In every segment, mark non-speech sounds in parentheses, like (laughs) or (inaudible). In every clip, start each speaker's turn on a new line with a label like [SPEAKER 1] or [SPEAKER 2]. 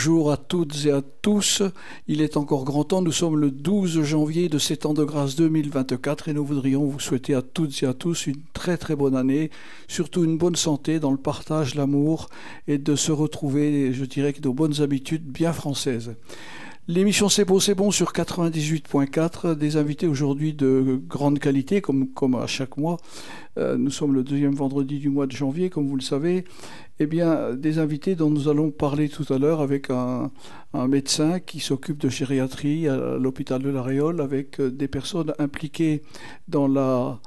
[SPEAKER 1] bonjour à toutes et à tous. Il est encore grand temps, nous sommes le 12 janvier de cet an de grâce 2024 et nous voudrions vous souhaiter à toutes et à tous une très très bonne année, surtout une bonne santé dans le partage, l'amour et de se retrouver, je dirais, que de bonnes habitudes bien françaises. L'émission C'est beau, c'est bon sur 98.4. Des invités aujourd'hui de grande qualité, comme, comme à chaque mois. Euh, nous sommes le deuxième vendredi du mois de janvier, comme vous le savez. Eh bien, des invités dont nous allons parler tout à l'heure avec un, médecin qui s'occupe de gériatrie à l'hôpital de la Réole, avec euh, des personnes impliquées dans la,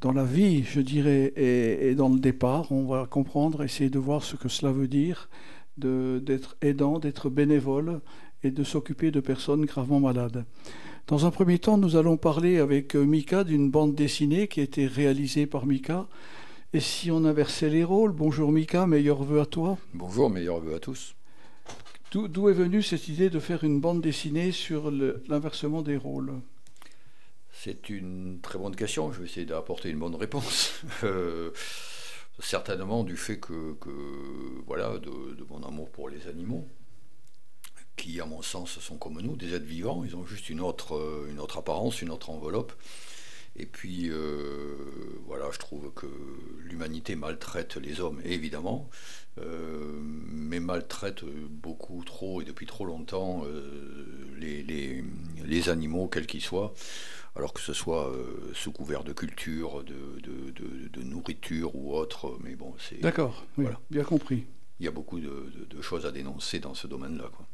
[SPEAKER 1] dans la vie, je dirais, et, et dans le départ. On va comprendre, essayer de voir ce que cela veut dire d'être aidant, d'être bénévole et de s'occuper de personnes gravement malades. Dans un premier temps, nous allons parler avec euh, Mika d'une bande dessinée qui a été réalisée par Mika. Et si on inversait les rôles Bonjour Mika, meilleurs vœux à toi.
[SPEAKER 2] Bonjour, meilleurs vœux à tous.
[SPEAKER 1] D'où est venue cette idée de faire une bande dessinée sur l'inversement des rôles?
[SPEAKER 2] C'est une très bonne question. Je vais essayer d'apporter une bonne réponse. (laughs) Euh, certainement du fait que, voilà, de, mon amour pour les animaux qui, à mon sens, sont comme nous, des êtres vivants. Ils ont juste une autre, euh, une autre apparence, une autre enveloppe. Et puis, euh, voilà, je trouve que l'humanité maltraite les hommes, évidemment, euh, mais maltraite beaucoup trop et depuis trop longtemps les, les, animaux, quels qu'ils soient, alors que ce soit sous couvert de culture, de, de, nourriture ou autre. Mais bon, c'est.
[SPEAKER 1] D'accord, voilà. bien compris.
[SPEAKER 2] Il y a beaucoup de, choses à dénoncer dans ce domaine-là. Quoi.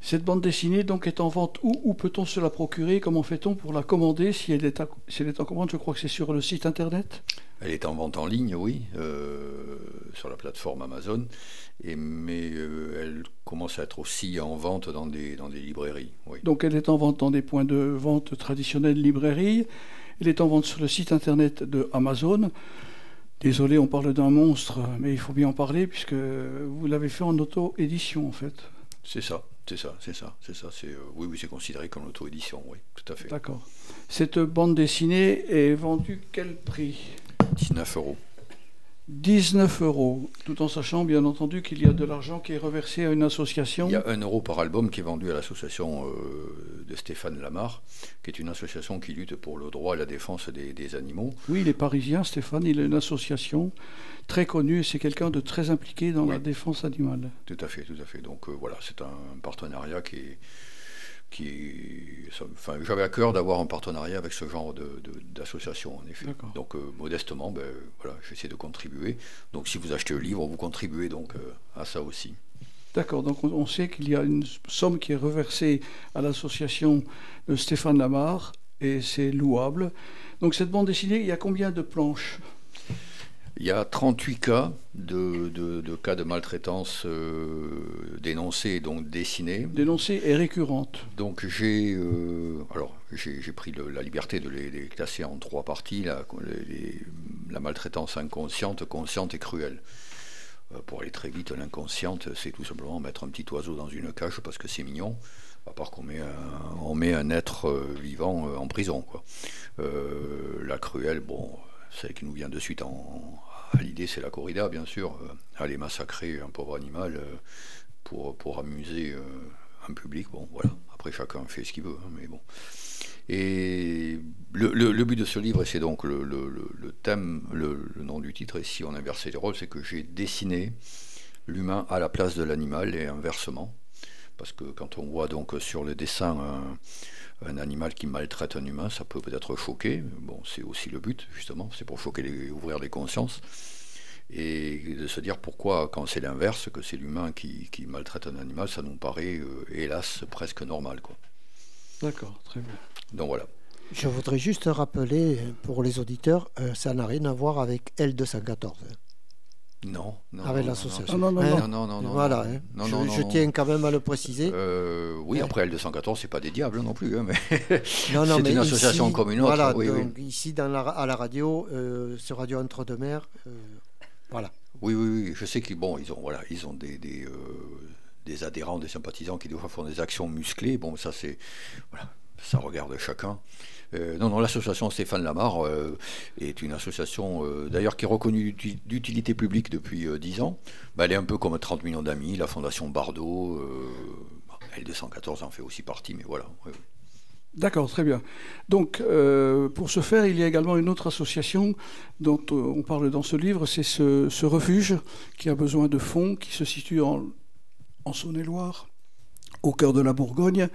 [SPEAKER 1] Cette bande dessinée donc est en vente où Où peut-on se la procurer? Comment fait-on pour la commander? Si elle, est elle est en commande, je crois que c'est sur le site internet
[SPEAKER 2] Elle est en vente en ligne, oui, euh, sur la plateforme Amazon. Et, mais euh, elle commence à être aussi en vente dans des, dans des librairies. Oui.
[SPEAKER 1] Donc elle est en vente dans des points de vente traditionnels, librairies. Elle est en vente sur le site internet de Amazon. Désolé, on parle d'un monstre, mais il faut bien en parler puisque vous l'avez fait en auto-édition en fait.
[SPEAKER 2] C'est ça. C'est ça, c'est ça, c'est ça. C'est, euh, oui, oui, c'est considéré comme l'auto-édition, oui, tout à fait.
[SPEAKER 1] D'accord. Cette bande dessinée est vendue quel prix?
[SPEAKER 2] 19 euros.
[SPEAKER 1] 19 euros, tout en sachant bien entendu qu'il y a de l'argent qui est reversé à une association.
[SPEAKER 2] Il y a 1 euro par album qui est vendu à l'association euh, de Stéphane Lamar, qui est une association qui lutte pour le droit et la défense des, des animaux.
[SPEAKER 1] Oui, il est parisien, Stéphane, il a une association très connu et c'est quelqu'un de très impliqué dans la défense animale.
[SPEAKER 2] Tout à fait, tout à fait. Donc euh, voilà, c'est un partenariat qui est. Qui enfin, j'avais à cœur d'avoir un partenariat avec ce genre d'association, de, en effet. Donc, euh, modestement, ben, voilà, j'essaie de contribuer. Donc, si vous achetez le livre, vous contribuez donc euh, à ça aussi.
[SPEAKER 1] D'accord, donc on, sait qu'il y a une somme qui est reversée à l'association de Stéphane Lamar, et c'est louable. Donc cette bande dessinée, il y a combien de planches?
[SPEAKER 2] Il y a 38 cas de, cas de maltraitance euh, dénoncés, donc dessinés.
[SPEAKER 1] Dénoncés et récurrentes.
[SPEAKER 2] Donc j'ai euh, alors j'ai pris la liberté de les, classer en trois parties la, la maltraitance inconsciente, consciente et cruelle. Euh, pour aller très vite, l'inconsciente, c'est tout simplement mettre un petit oiseau dans une cage parce que c'est mignon à part qu'on met met un être vivant en prison. Quoi. la cruelle, bon, celle qui nous vient de suite en, l'idée, c'est la corrida, bien sûr, euh, aller massacrer un pauvre animal euh, pour, pour amuser euh, un public. Bon, voilà. Après, chacun fait ce qu'il veut, hein, mais bon. Et le, but de ce livre, et c'est donc le, thème, le, nom du titre, et si on inversait les rôles, c'est que j'ai dessiné l'humain à la place de l'animal et inversement. Parce que quand on voit donc sur le dessin animal qui maltraite un humain, ça peut peut-être choquer. Bon, c'est aussi le but, justement, c'est pour choquer, les, ouvrir les consciences. Et de se dire pourquoi, quand c'est l'inverse, que c'est l'humain qui, maltraite un animal, ça nous paraît, euh, hélas, presque normal. Quoi.
[SPEAKER 1] D'accord, très bien.
[SPEAKER 2] Donc voilà.
[SPEAKER 3] Je voudrais juste rappeler pour les auditeurs, euh, ça n'a rien à voir avec L214.
[SPEAKER 2] Non, non.
[SPEAKER 3] Avec
[SPEAKER 2] non,
[SPEAKER 3] l'association.
[SPEAKER 1] Non, non,
[SPEAKER 3] Hein
[SPEAKER 2] Non, non, non, non.
[SPEAKER 3] Voilà, hein.
[SPEAKER 2] Non,
[SPEAKER 3] je, tiens quand même à le préciser.
[SPEAKER 2] Euh, oui,
[SPEAKER 3] Ouais.
[SPEAKER 2] après L214, c'est pas des diables non plus, hein, mais (laughs)
[SPEAKER 3] non, non,
[SPEAKER 2] c'est
[SPEAKER 3] mais
[SPEAKER 2] une association
[SPEAKER 3] ici,
[SPEAKER 2] comme une autre.
[SPEAKER 3] Voilà,
[SPEAKER 2] oui,
[SPEAKER 3] ici dans la, à la radio, euh, sur Radio Entre-deux-Mers, euh, voilà.
[SPEAKER 2] Oui, oui, oui. Je sais qu'ils bon, ils ont, voilà, ils ont des, des, euh, des adhérents, des sympathisants qui des fois font des actions musclées. Bon, ça c'est, voilà, ça regarde chacun. Euh, non, non, l'association Stéphane Lamar euh, est une association euh, d'ailleurs qui est reconnue d'uti- d'utilité publique depuis euh, 10 ans. Bah, elle est un peu comme 30 millions d'amis, la Fondation Bardot. euh, L214 en fait aussi partie, mais voilà.
[SPEAKER 1] D'accord, très bien. Donc, euh, pour ce faire, il y a également une autre association dont euh, on parle dans ce livre, c'est ce, refuge qui a besoin de fonds, qui se situe en Saône-et-Loire, au cœur de la Bourgogne.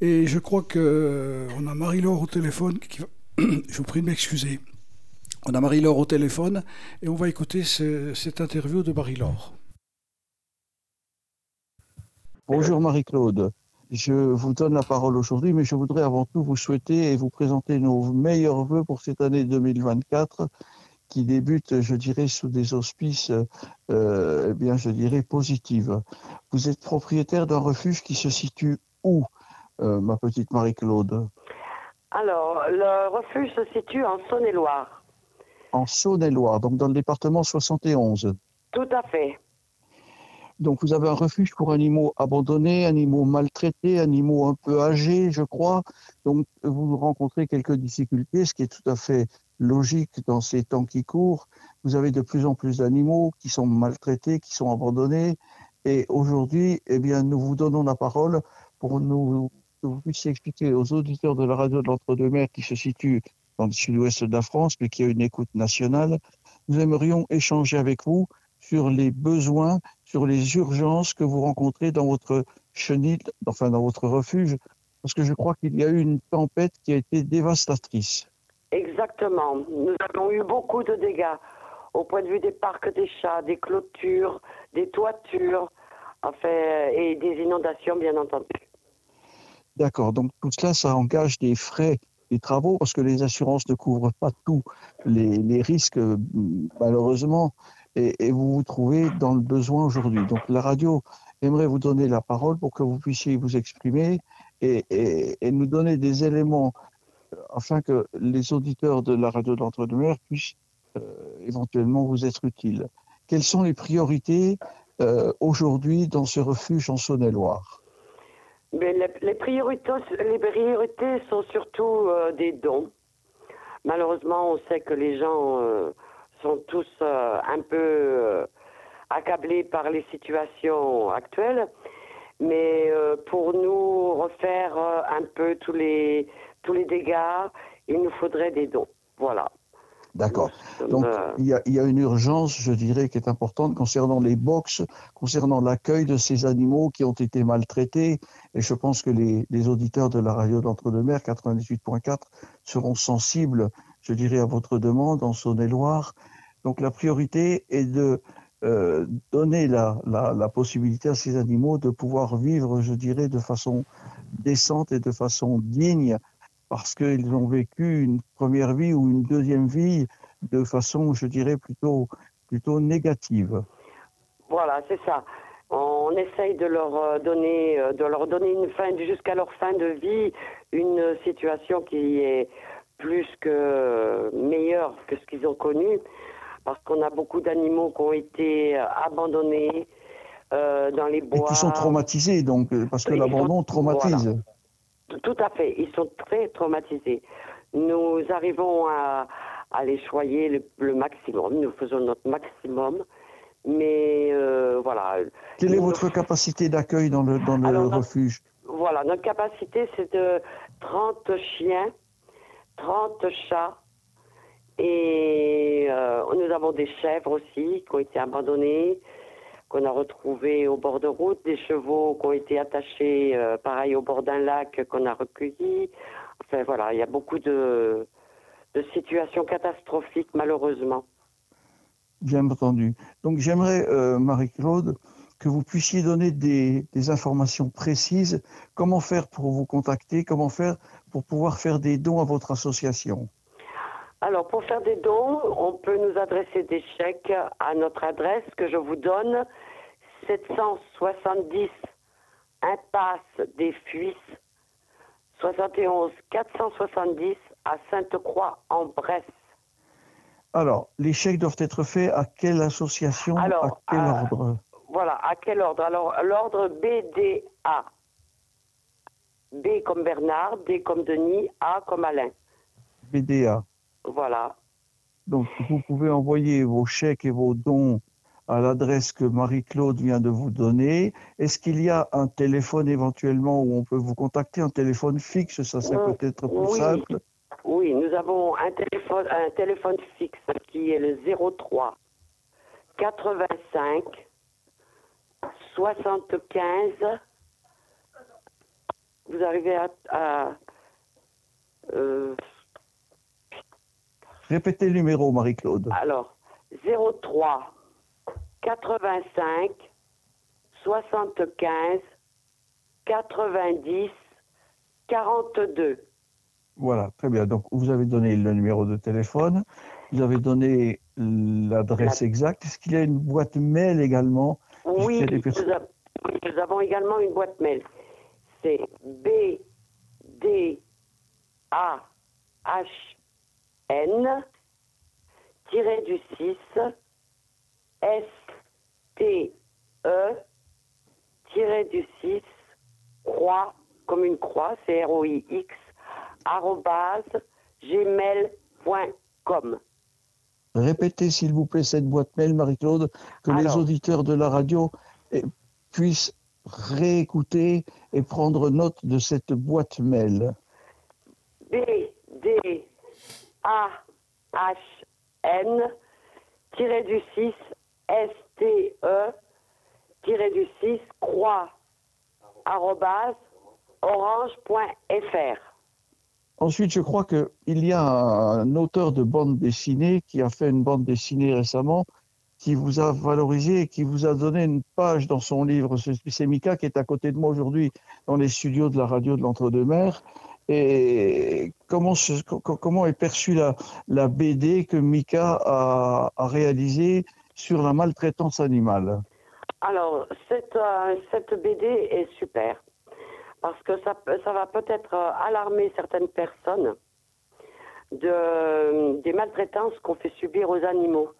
[SPEAKER 1] Et je crois qu'on a Marie-Laure au téléphone. (coughs) Je vous prie de m'excuser. On a Marie-Laure au téléphone et on va écouter ce- cette interview de Marie-Laure.
[SPEAKER 4] Bonjour Marie-Claude. Je vous donne la parole aujourd'hui, mais je voudrais avant tout vous souhaiter et vous présenter nos meilleurs voeux pour cette année 2024 qui débute, je dirais, sous des auspices, euh, eh bien, je dirais, positives. Vous êtes propriétaire d'un refuge qui se situe où, euh, ma petite Marie-Claude?
[SPEAKER 5] Alors, le refuge se situe en Saône-et-Loire.
[SPEAKER 4] En Saône-et-Loire, donc dans le département 71.
[SPEAKER 5] Tout à fait.
[SPEAKER 4] Donc vous avez un refuge pour animaux abandonnés, animaux maltraités, animaux un peu âgés, je crois. Donc vous rencontrez quelques difficultés, ce qui est tout à fait logique dans ces temps qui courent. Vous avez de plus en plus d'animaux qui sont maltraités, qui sont abandonnés. Et aujourd'hui, eh bien, nous vous donnons la parole pour que vous puissiez expliquer aux auditeurs de la radio de l'Entre-deux-Mers qui se situe dans le sud-ouest de la France, mais qui a une écoute nationale. Nous aimerions échanger avec vous sur les besoins, sur les urgences que vous rencontrez dans votre chenil, enfin dans votre refuge, parce que je crois qu'il y a eu une tempête qui a été dévastatrice.
[SPEAKER 5] Exactement. Nous avons eu beaucoup de dégâts au point de vue des parcs des chats, des clôtures, des toitures, et des inondations, bien entendu.
[SPEAKER 4] D'accord, donc tout cela, ça engage des frais, des travaux, parce que les assurances ne couvrent pas tous les, risques, euh, malheureusement, et, vous vous trouvez dans le besoin aujourd'hui. Donc la radio aimerait vous donner la parole pour que vous puissiez vous exprimer et, nous donner des éléments afin que les auditeurs de la radio de l'Entre-deux-Mers puissent euh, éventuellement vous être utiles. Quelles sont les priorités euh, aujourd'hui dans ce refuge en Saône-et-Loire?
[SPEAKER 5] Mais les, les priorités, les priorités sont surtout euh, des dons. Malheureusement, on sait que les gens sont tous un peu accablés par les situations actuelles. Mais pour nous refaire un peu tous les, tous les dégâts, il nous faudrait des dons. Voilà.
[SPEAKER 4] D'accord. Donc, il y, a, il y a une urgence, je dirais, qui est importante concernant les box, concernant l'accueil de ces animaux qui ont été maltraités. Et je pense que les, les auditeurs de la radio d'Entre-deux-Mers 98.4 seront sensibles, je dirais, à votre demande en Saône-et-Loire. Donc, la priorité est de euh, donner la, la, la possibilité à ces animaux de pouvoir vivre, je dirais, de façon décente et de façon digne parce qu'ils ont vécu une première vie ou une deuxième vie de façon, je dirais, plutôt, plutôt négative.
[SPEAKER 5] Voilà, c'est ça. On essaye de leur euh, donner, euh, de leur donner une fin, jusqu'à leur fin de vie, une situation qui est plus que meilleure que ce qu'ils ont connu, parce qu'on a beaucoup d'animaux qui ont été abandonnés euh, dans les
[SPEAKER 4] Et
[SPEAKER 5] bois.
[SPEAKER 4] qui sont traumatisés, donc, parce que l'abandon traumatise.
[SPEAKER 5] Tout à fait, ils sont très traumatisés. Nous arrivons à, à les choyer le, le maximum, nous faisons notre maximum, mais euh, voilà.
[SPEAKER 4] Quelle est
[SPEAKER 5] Nous-
[SPEAKER 4] votre capacité d'accueil dans le, dans le
[SPEAKER 5] Alors, notre-
[SPEAKER 4] refuge?
[SPEAKER 5] Voilà, notre capacité c'est de 30 chiens, 30 chats, et euh, nous avons des chèvres aussi qui ont été abandonnées, qu'on a retrouvées au bord de route, des chevaux qui ont été attachés, euh, pareil, au bord d'un lac qu'on a recueillis. Enfin voilà, il y a beaucoup de, de situations catastrophiques malheureusement.
[SPEAKER 4] Bien entendu. Donc j'aimerais, euh, Marie-Claude, que vous puissiez donner des, des informations précises. Comment faire pour vous contacter? Comment faire pour pouvoir faire des dons à votre association?
[SPEAKER 5] Alors, pour faire des dons, on peut nous adresser des chèques à notre adresse que je vous donne 770 impasse des Fuisses, 71 470 à Sainte-Croix en Bresse.
[SPEAKER 4] Alors, les chèques doivent être faits à quelle association
[SPEAKER 5] Alors,
[SPEAKER 4] À quel
[SPEAKER 5] à-
[SPEAKER 4] ordre?
[SPEAKER 5] Voilà, à quel ordre? Alors, l'ordre BDA. B comme Bernard, D comme Denis, A comme Alain.
[SPEAKER 4] BDA.
[SPEAKER 5] Voilà.
[SPEAKER 4] Donc, vous pouvez envoyer vos chèques et vos dons à l'adresse que Marie-Claude vient de vous donner. Est-ce qu'il y a un téléphone éventuellement où on peut vous contacter, un téléphone fixe Ça serait
[SPEAKER 5] Oui.
[SPEAKER 4] peut-être plus
[SPEAKER 5] Oui.
[SPEAKER 4] simple.
[SPEAKER 5] Oui, nous avons un téléphone, un téléphone fixe qui est le 03 85 75. Vous arrivez à. à, euh,
[SPEAKER 4] Répétez le numéro, Marie-Claude.
[SPEAKER 5] alors, 03 85 75 90 42.
[SPEAKER 4] Voilà, très bien. Donc, vous avez donné le numéro de téléphone, vous avez donné l'adresse exacte. Est-ce qu'il y a une boîte mail également?
[SPEAKER 5] Oui,
[SPEAKER 4] a des
[SPEAKER 5] nous,
[SPEAKER 4] personnes-
[SPEAKER 5] oui, nous avons également une boîte mail. C'est B D A H N du 6 S T E tiré du 6 croix comme une croix, c'est R O I X arrobase gmail.com.
[SPEAKER 4] Répétez, s'il vous plaît, cette boîte mail, Marie-Claude, que les auditeurs de la radio eh, puissent réécouter et prendre note de cette boîte mail.
[SPEAKER 5] B D A H N tiré du 6 S T E tiré du 6 croix arrobase orange.fr.
[SPEAKER 4] Ensuite, je crois qu'il y a un auteur de bande dessinée qui a fait une bande dessinée récemment, qui vous a valorisé et qui vous a donné une page dans son livre. C'est Mika qui est à côté de moi aujourd'hui dans les studios de la radio de l'Entre-deux-Mers. Et comment, est perçue la, BD que Mika a réalisée sur la maltraitance animale
[SPEAKER 5] Alors, cette, euh, BD est super parce que ça, ça va peut-être euh, alarmer certaines personnes de, des maltraitances qu'on fait subir aux animaux.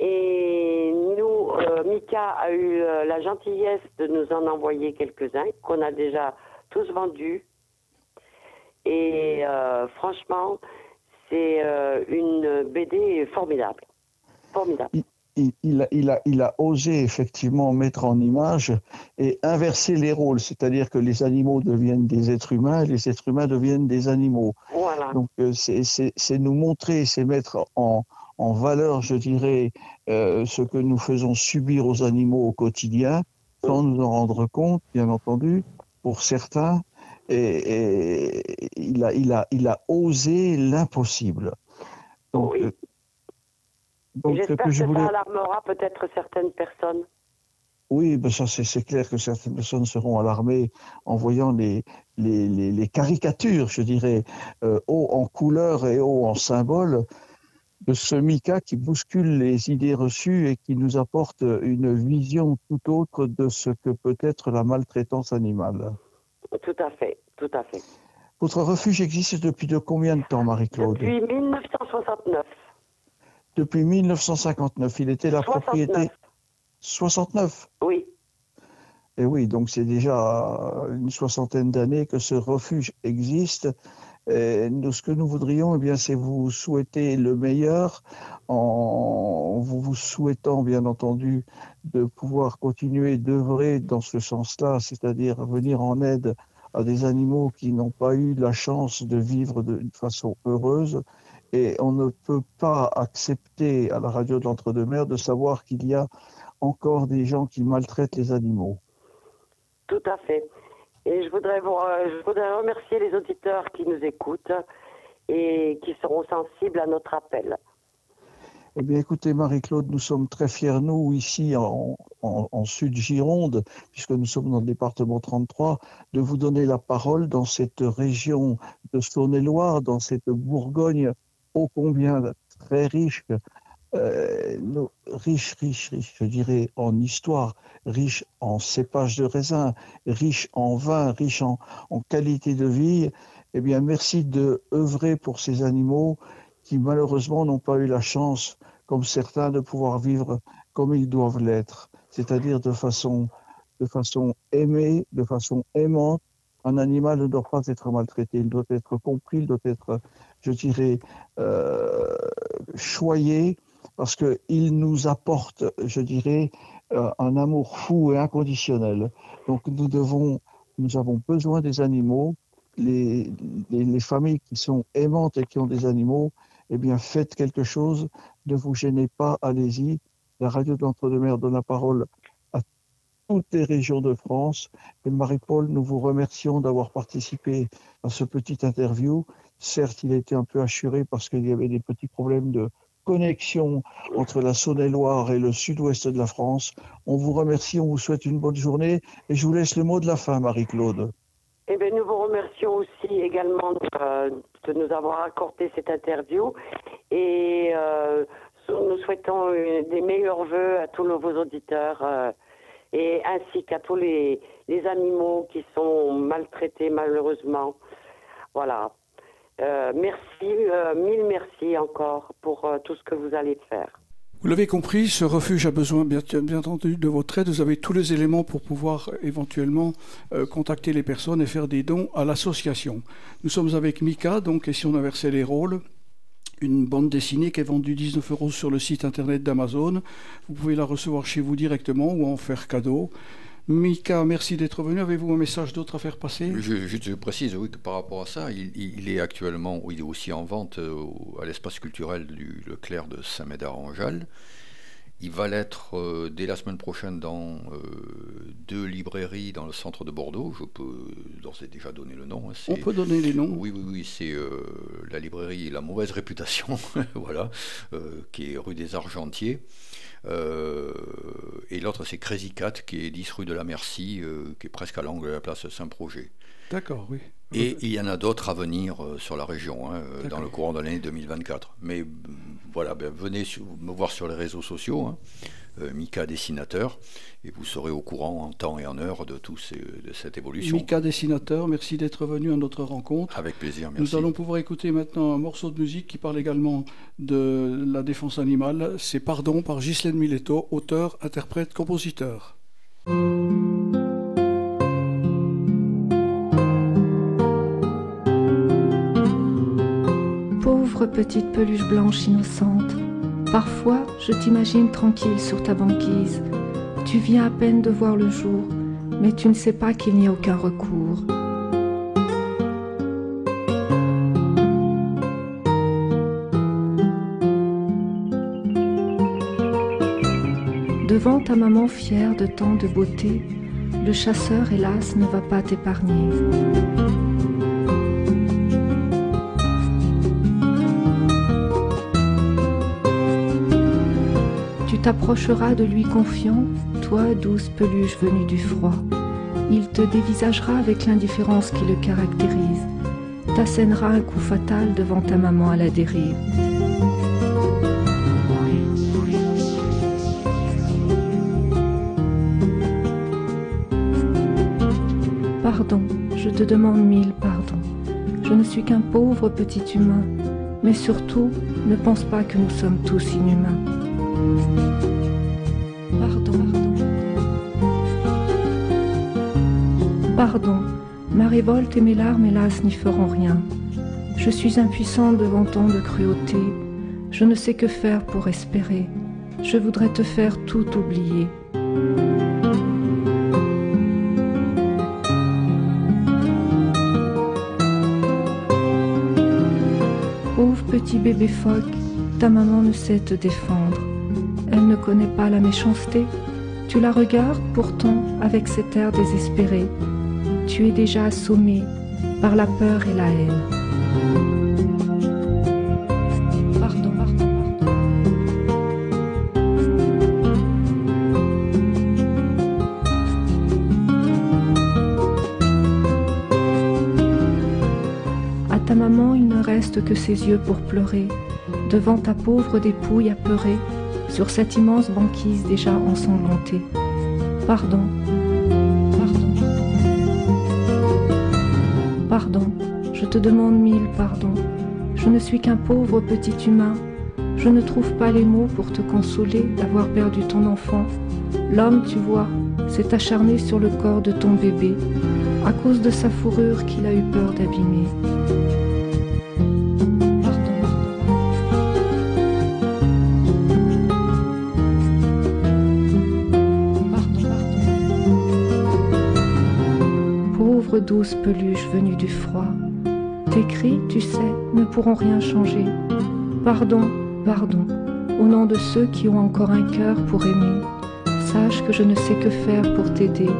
[SPEAKER 5] Et nous, euh, Mika a eu la gentillesse de nous en envoyer quelques-uns qu'on a déjà tous vendus. Et franchement, c'est une BD formidable. Formidable.
[SPEAKER 4] il, il a, il, a, il a osé effectivement mettre en image et inverser les rôles, c'est-à-dire que les animaux deviennent des êtres humains et les êtres humains deviennent des animaux.
[SPEAKER 5] Voilà.
[SPEAKER 4] Donc euh, c'est- nous montrer, c'est mettre en, en valeur, je dirais, euh, ce que nous faisons subir aux animaux au quotidien, sans nous en rendre compte, bien entendu, pour certains. Et, et il, a, il, a, il a osé l'impossible. Donc,
[SPEAKER 5] Oui.
[SPEAKER 4] Euh, donc,
[SPEAKER 5] J'espère
[SPEAKER 4] que
[SPEAKER 5] que,
[SPEAKER 4] je voulais...
[SPEAKER 5] ça alarmera peut-être certaines personnes.
[SPEAKER 4] Oui, ben ça c'est c'est clair que certaines personnes seront alarmées en voyant les, les, les, les caricatures, je dirais, euh, haut en couleur et haut en symbole de ce Mika qui bouscule les idées reçues et qui nous apporte une vision tout autre de ce que peut être la maltraitance animale.
[SPEAKER 5] Tout à fait, tout à fait.
[SPEAKER 4] Votre refuge existe depuis de combien de temps, Marie-Claude?
[SPEAKER 5] Depuis 1969.
[SPEAKER 4] Depuis 1959. Il était la
[SPEAKER 5] 69.
[SPEAKER 4] propriété 69.
[SPEAKER 5] Oui,
[SPEAKER 4] Et oui, donc c'est déjà une soixantaine d'années que ce refuge existe. Et nous, ce que nous voudrions, eh bien, c'est vous souhaiter le meilleur, en vous, souhaitant, bien entendu, de pouvoir continuer d'œuvrer dans ce sens-là, c'est-à-dire venir en aide à des animaux qui n'ont pas eu la chance de vivre d'une façon heureuse. Et on ne peut pas accepter à la radio de l'Entre-deux-Mers de savoir qu'il y a encore des gens qui maltraitent les animaux.
[SPEAKER 5] tout à fait. Et je voudrais, vous, je voudrais remercier les auditeurs qui nous écoutent et qui seront sensibles à notre appel.
[SPEAKER 4] Eh bien, écoutez, Marie-Claude, nous sommes très fiers, nous, ici en, en- en Sud-Gironde, puisque nous sommes dans le département 33, de vous donner la parole dans cette région de Saône-et-Loire, dans cette Bourgogne ô combien très riche, euh, riche, riche, riche, je dirais, en histoire, riche en cépages de raisin, riche en vin, riche en, en qualité de vie, eh bien, merci de œuvrer pour ces animaux qui malheureusement n'ont pas eu la chance, comme certains, de pouvoir vivre comme ils doivent l'être, c'est-à-dire de façon, de façon aimée, de façon aimante. Un animal ne doit pas être maltraité, il doit être compris, il doit être, je dirais, euh, parce qu'il nous apporte, je dirais, euh, un amour fou et inconditionnel. Donc nous avons besoin des animaux. Les, familles qui sont aimantes et qui ont des animaux, eh bien faites quelque chose, ne vous gênez pas, allez-y. La radio de l'Entre-deux-Mers donne la parole à toutes les régions de France. Et Marie-Paul, nous vous remercions d'avoir participé à ce petit interview. Certes, il a été un peu assuré parce qu'il y avait des petits problèmes de, connexion entre la Saône-et-Loire et le sud-ouest de la France. On vous remercie, on vous souhaite une bonne journée et je vous laisse le mot de la fin, Marie-Claude.
[SPEAKER 5] Eh bien, nous vous remercions aussi également euh, de nous avoir accordé cette interview et euh, nous souhaitons des meilleurs voeux à tous nos auditeurs euh, et ainsi qu'à tous les animaux qui sont maltraités malheureusement. Voilà. Euh, merci, euh, mille merci encore pour euh, tout ce que vous allez faire.
[SPEAKER 1] Vous l'avez compris, ce refuge a besoin bien, entendu de votre aide. Vous avez tous les éléments pour pouvoir éventuellement contacter les personnes et faire des dons à l'association. Nous sommes avec Mika, donc, et si on inversait les rôles, une bande dessinée qui est vendue 19 euros sur le site internet d'Amazon. Vous pouvez la recevoir chez vous directement ou en faire cadeau. Mika, merci d'être venu. Avez-vous un message d'autre à faire passer?
[SPEAKER 2] Je, je, précise oui, que par rapport à ça, il, il, est actuellement il est aussi en vente euh, à l'espace culturel du Leclerc de Saint-Médard-en-Jalles. Il va l'être euh, dès la semaine prochaine dans euh, deux librairies dans le centre de Bordeaux. Je peux d'ores et déjà donner le nom.
[SPEAKER 1] Hein. On peut donner les noms
[SPEAKER 2] Oui, oui, oui. C'est euh, la librairie La Mauvaise Réputation, (laughs) voilà, qui est rue des Argentiers. Euh, et l'autre, c'est Crazy Cat, qui est 10 rue de la Merci, euh, qui est presque à l'angle de la place Saint-Projet.
[SPEAKER 1] D'accord, oui.
[SPEAKER 2] Et il y en a d'autres à venir euh, sur la région, hein, euh, dans le courant de l'année 2024. Mais euh, voilà, ben, venez sur, me voir sur les réseaux sociaux, hein, euh, Mika Dessinateur, et vous serez au courant en temps et en heure de, tout ces, de cette évolution.
[SPEAKER 1] Mika Dessinateur, merci d'être venu à notre rencontre.
[SPEAKER 2] Avec plaisir, merci.
[SPEAKER 1] Nous allons pouvoir écouter maintenant un morceau de musique qui parle également de la défense animale. C'est Pardon par Ghislaine Miletto, auteur, interprète, compositeur.
[SPEAKER 6] Petite peluche blanche innocente, parfois je t'imagine tranquille sur ta banquise. Tu viens à peine de voir le jour, mais tu ne sais pas qu'il n'y a aucun recours. Devant ta maman fière de tant de beauté, le chasseur, hélas, ne va pas t'épargner. T'approcheras de lui confiant, toi, douce peluche venue du froid. Il te dévisagera avec l'indifférence qui le caractérise, t'assènera un coup fatal devant ta maman à la dérive. Pardon, je te demande mille pardons. Je ne suis qu'un pauvre petit humain, mais surtout, ne pense pas que nous sommes tous inhumains. Pardon, pardon. Pardon, ma révolte et mes larmes, hélas, n'y feront rien. Je suis impuissante devant tant de cruauté. Je ne sais que faire pour espérer. Je voudrais te faire tout oublier. Pauvre petit bébé phoque, ta maman ne sait te défendre. Elle ne connaît pas la méchanceté. Tu la regardes pourtant avec cet air désespéré. Tu es déjà assommé par la peur et la haine. À ta maman, il ne reste que ses yeux pour pleurer, devant ta pauvre dépouille apeurée, sur cette immense banquise déjà ensanglantée. Pardon, pardon, pardon, je te demande mille pardons. Je ne suis qu'un pauvre petit humain. Je ne trouve pas les mots pour te consoler d'avoir perdu ton enfant. L'homme, tu vois, s'est acharné sur le corps de ton bébé à cause de sa fourrure qu'il a eu peur d'abîmer. Douce peluche venue du froid, tes cris, tu sais, ne pourront rien changer. Pardon, pardon, au nom de ceux qui ont encore un cœur pour aimer. Sache que je ne sais que faire pour t'aider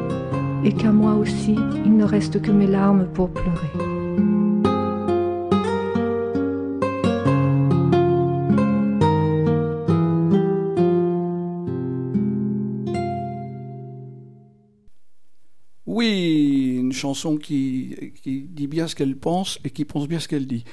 [SPEAKER 6] et qu'à moi aussi, il ne reste que mes larmes pour pleurer.
[SPEAKER 1] Chanson qui, qui dit bien ce qu'elle pense et qui pense bien ce qu'elle dit.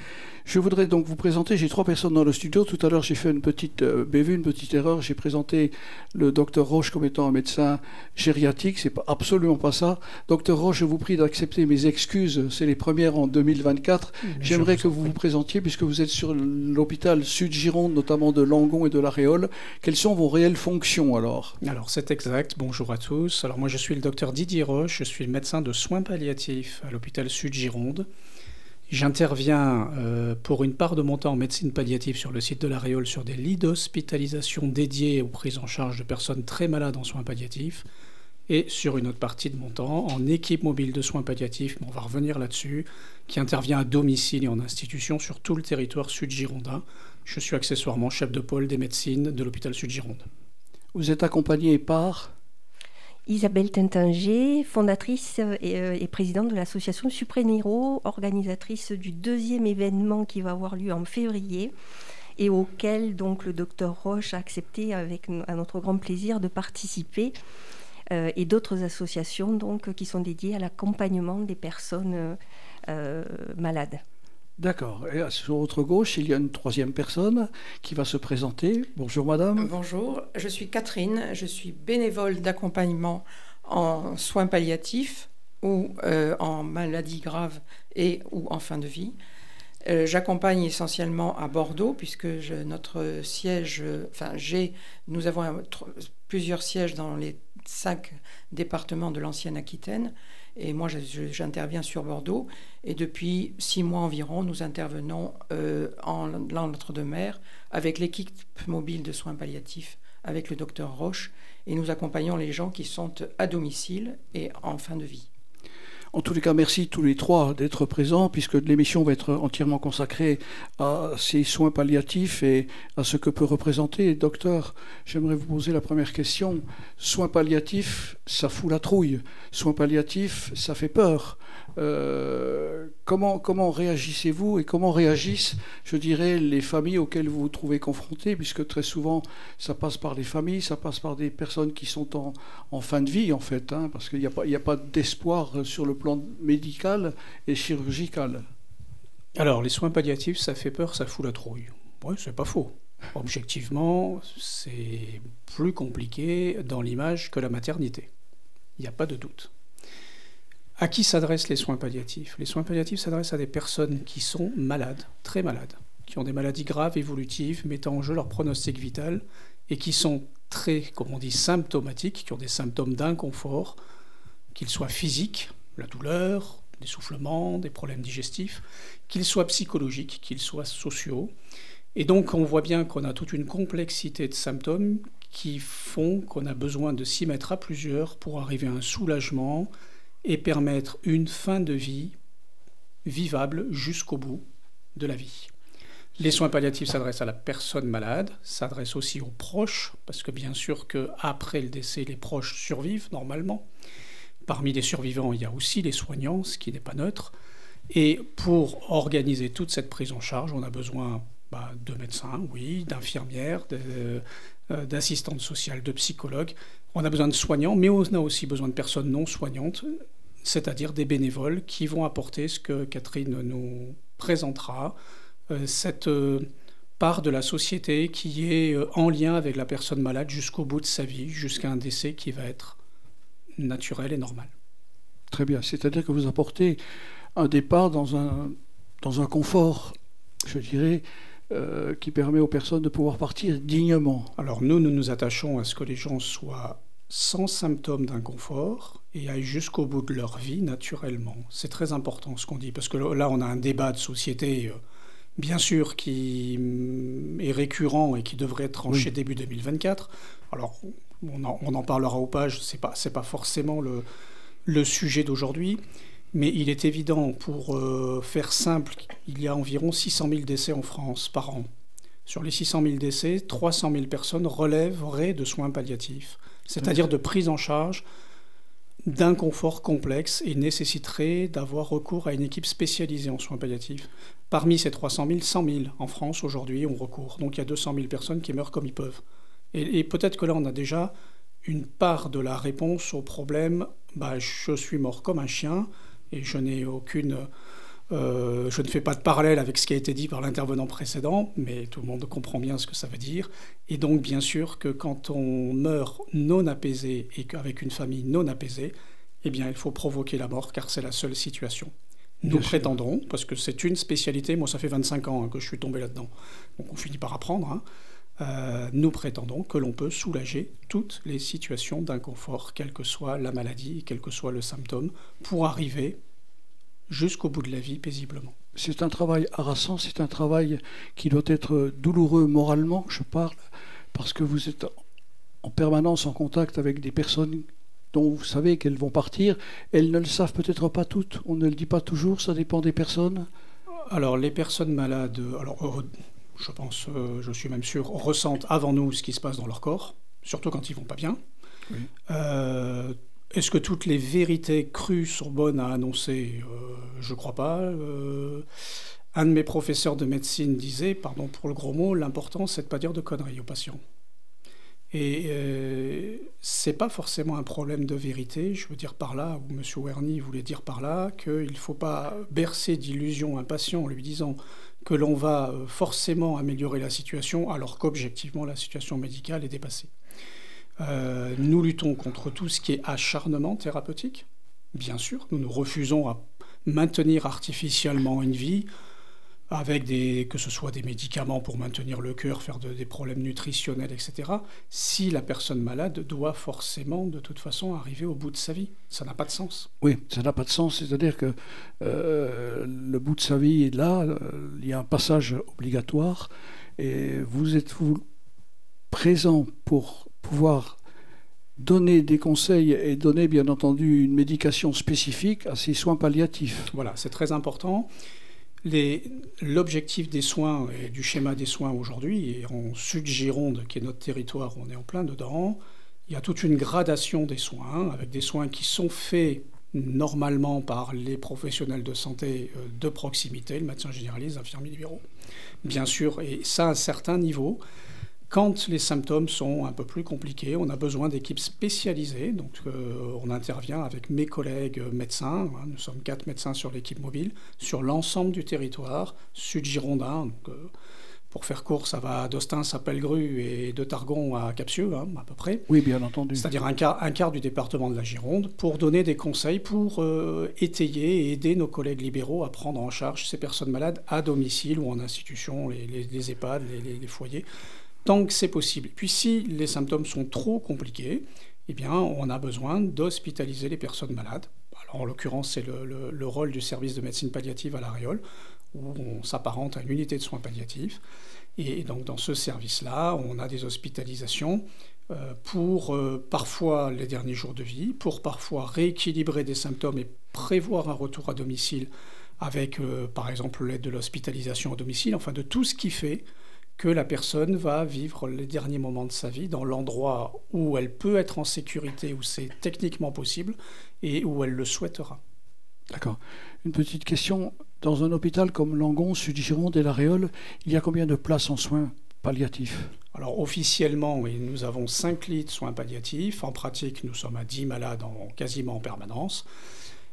[SPEAKER 1] Je voudrais donc vous présenter, j'ai trois personnes dans le studio. Tout à l'heure, j'ai fait une petite euh, bévue, une petite erreur. J'ai présenté le docteur Roche comme étant un médecin gériatrique. C'est absolument pas ça. Docteur Roche, je vous prie d'accepter mes excuses. C'est les premières en 2024. J'aimerais que vous vous présentiez, puisque vous êtes sur l'hôpital Sud-Gironde, notamment de Langon et de l'Aréole. Quelles sont vos réelles fonctions alors?
[SPEAKER 7] Alors, c'est exact. Bonjour à tous. Alors, moi, je suis le docteur Didier Roche. Je suis le médecin de soins palliatifs à l'hôpital Sud-Gironde. J'interviens euh, pour une part de mon temps en médecine palliative sur le site de la Réole sur des lits d'hospitalisation dédiés aux prises en charge de personnes très malades en soins palliatifs et sur une autre partie de mon temps en équipe mobile de soins palliatifs, mais on va revenir là-dessus, qui intervient à domicile et en institution sur tout le territoire sud-girondin. Je suis accessoirement chef de pôle des médecines de l'hôpital sud-Gironde.
[SPEAKER 1] Vous êtes accompagné par
[SPEAKER 8] Isabelle Tintinger, fondatrice et, et présidente de l'association Supréniro, organisatrice du deuxième événement qui va avoir lieu en février et auquel donc le docteur Roche a accepté avec à notre grand plaisir de participer euh, et d'autres associations donc qui sont dédiées à l'accompagnement des personnes euh, malades.
[SPEAKER 1] D'accord. Et sur votre gauche, il y a une troisième personne qui va se présenter. Bonjour madame.
[SPEAKER 9] Bonjour, je suis Catherine, je suis bénévole d'accompagnement en soins palliatifs ou euh, en maladies graves et ou en fin de vie. Euh, J'accompagne essentiellement à Bordeaux puisque notre siège, enfin nous avons plusieurs sièges dans les cinq départements de l'ancienne Aquitaine et moi, j'interviens sur Bordeaux. Et depuis six mois environ, nous intervenons euh, en l'entre-deux-mer avec l'équipe mobile de soins palliatifs, avec le docteur Roche. Et nous accompagnons les gens qui sont à domicile et en fin de vie.
[SPEAKER 1] En tous les cas, merci tous les trois d'être présents, puisque l'émission va être entièrement consacrée à ces soins palliatifs et à ce que peut représenter. Docteur, j'aimerais vous poser la première question. Soins palliatifs, ça fout la trouille. Soins palliatifs, ça fait peur. Euh, comment, comment réagissez-vous et comment réagissent, je dirais, les familles auxquelles vous vous trouvez confrontés, puisque très souvent, ça passe par les familles, ça passe par des personnes qui sont en, fin de vie, en fait, hein, parce qu'il n'y a pas, a pas d'espoir sur le plan médical et chirurgical.
[SPEAKER 7] Alors, les soins palliatifs, ça fait peur, ça fout la trouille. Oui, c'est pas faux. Objectivement, c'est plus compliqué dans l'image que la maternité. Il n'y a pas de doute. À qui s'adressent les soins palliatifs? Les soins palliatifs s'adressent à des personnes qui sont malades, très malades, qui ont des maladies graves, évolutives, mettant en jeu leur pronostic vital, et qui sont très, comme on dit, symptomatiques, qui ont des symptômes d'inconfort, qu'ils soient physiques, la douleur, l'essoufflement, des problèmes digestifs, qu'ils soient psychologiques, qu'ils soient sociaux. Et donc on voit bien qu'on a toute une complexité de symptômes qui font qu'on a besoin de s'y mettre à plusieurs pour arriver à un soulagement et permettre une fin de vie vivable jusqu'au bout de la vie. Les soins palliatifs s'adressent à la personne malade, s'adressent aussi aux proches, parce que bien sûr qu'après le décès, les proches survivent normalement. Parmi les survivants, il y a aussi les soignants, ce qui n'est pas neutre. Et pour organiser toute cette prise en charge, on a besoin bah, de médecins, oui, d'infirmières, euh, d'assistantes sociales, de psychologues. On a besoin de soignants, mais on a aussi besoin de personnes non soignantes, c'est-à-dire des bénévoles qui vont apporter ce que Catherine nous présentera cette part de la société qui est en lien avec la personne malade jusqu'au bout de sa vie, jusqu'à un décès qui va être naturel et normal.
[SPEAKER 1] Très bien, c'est-à-dire que vous apportez un départ dans un, dans un confort, je dirais, euh, qui permet aux personnes de pouvoir partir dignement.
[SPEAKER 7] Alors nous, nous nous attachons à ce que les gens soient sans symptômes d'inconfort et aillent jusqu'au bout de leur vie naturellement. C'est très important ce qu'on dit, parce que là, on a un débat de société, euh, bien sûr, qui mm, est récurrent et qui devrait être tranché début 2024. Alors, on en, on en parlera au page, ce n'est pas, pas forcément le, le sujet d'aujourd'hui. Mais il est évident, pour euh, faire simple, il y a environ 600 000 décès en France par an. Sur les 600 000 décès, 300 000 personnes relèveraient de soins palliatifs, c'est-à-dire de prise en charge d'un confort complexe et nécessiterait d'avoir recours à une équipe spécialisée en soins palliatifs. Parmi ces 300 000, 100 000 en France aujourd'hui ont recours. Donc il y a 200 000 personnes qui meurent comme ils peuvent. et peut-être que là, on a déjà une part de la réponse au problème bah, je suis mort comme un chien et je n'ai aucune. Euh, je ne fais pas de parallèle avec ce qui a été dit par l'intervenant précédent, mais tout le monde comprend bien ce que ça veut dire. Et donc, bien sûr, que quand on meurt non apaisé et qu'avec une famille non apaisée, eh bien, il faut provoquer la mort car c'est la seule situation. Nous prétendons, parce que c'est une spécialité, moi ça fait 25 ans hein, que je suis tombé là-dedans, donc on finit par apprendre, hein, euh, nous prétendons que l'on peut soulager toutes les situations d'inconfort, quelle que soit la maladie, quel que soit le symptôme, pour arriver jusqu'au bout de la vie paisiblement.
[SPEAKER 1] C'est un travail harassant, c'est un travail qui doit être douloureux moralement, je parle, parce que vous êtes en permanence en contact avec des personnes dont vous savez qu'elles vont partir. Elles ne le savent peut-être pas toutes, on ne le dit pas toujours, ça dépend des personnes.
[SPEAKER 7] Alors les personnes malades, alors je pense, euh, je suis même sûr, ressentent avant nous ce qui se passe dans leur corps, surtout quand ils vont pas bien. Euh, est-ce que toutes les vérités crues sont bonnes à annoncer euh, Je ne crois pas. un de mes professeurs de médecine disait, pardon pour le gros mot, l'important c'est de pas dire de conneries aux patients. Et euh, c'est pas forcément un problème de vérité. Je veux dire par là, ou M. Werny voulait dire par là, qu'il ne faut pas bercer d'illusions un patient en lui disant que l'on va euh, forcément améliorer la situation alors qu'objectivement la situation médicale est dépassée. Euh, nous luttons contre tout ce qui est acharnement thérapeutique, bien sûr. Nous nous refusons à maintenir artificiellement une vie avec des, que ce soit des médicaments pour maintenir le cœur, faire des problèmes nutritionnels, etc., si la personne malade doit forcément, de toute façon, arriver au bout de sa vie. Ça n'a pas de sens.
[SPEAKER 1] Oui, ça n'a pas de sens. C'est-à-dire que euh, le bout de sa vie est là, euh, il y a un passage obligatoire, et vous êtes vous présent pour pouvoir donner des conseils et donner bien entendu une médication spécifique à ces soins palliatifs.
[SPEAKER 7] Voilà, c'est très important. L'objectif des soins et du schéma des soins aujourd'hui, et en Sud-Gironde, qui est notre territoire, on est en plein dedans, il y a toute une gradation des soins, avec des soins qui sont faits normalement par les professionnels de santé euh, de proximité, le médecin généraliste, l'infirmier libéraux, bien sûr, et ça à un certain niveau. Quand les symptômes sont un peu plus compliqués, on a besoin d'équipes spécialisées. Donc, euh, on intervient avec mes collègues médecins. Hein, nous sommes quatre médecins sur l'équipe mobile, sur l'ensemble du territoire sud-girondin. Euh, pour faire court, ça va d'Ostens à Pellegru et de Targon à Capsieux, hein, à peu près.
[SPEAKER 1] Oui, bien entendu.
[SPEAKER 7] C'est-à-dire un quart, un quart, du département de la Gironde, pour donner des conseils, pour euh, étayer et aider nos collègues libéraux à prendre en charge ces personnes malades à domicile ou en institution, les, les, EHPAD, les, les foyers tant que c'est possible. Puis si les symptômes sont trop compliqués, eh bien, on a besoin d'hospitaliser les personnes malades. Alors, en l'occurrence, c'est le, rôle du service de médecine palliative à l'Aréole, où on s'apparente à une unité de soins palliatifs. Et donc, dans ce service-là, on a des hospitalisations euh, pour euh, parfois les derniers jours de vie, pour parfois rééquilibrer des symptômes et prévoir un retour à domicile avec, euh, par exemple, l'aide de l'hospitalisation à domicile, enfin de tout ce qui fait que la personne va vivre les derniers moments de sa vie dans l'endroit où elle peut être en sécurité, où c'est techniquement possible et où elle le souhaitera.
[SPEAKER 1] D'accord. Une petite question. Dans un hôpital comme Langon, Sud-Gironde et La Réole, il y a combien de places en soins palliatifs?
[SPEAKER 7] Alors officiellement, oui, nous avons 5 lits de soins palliatifs. En pratique, nous sommes à 10 malades en, quasiment en permanence.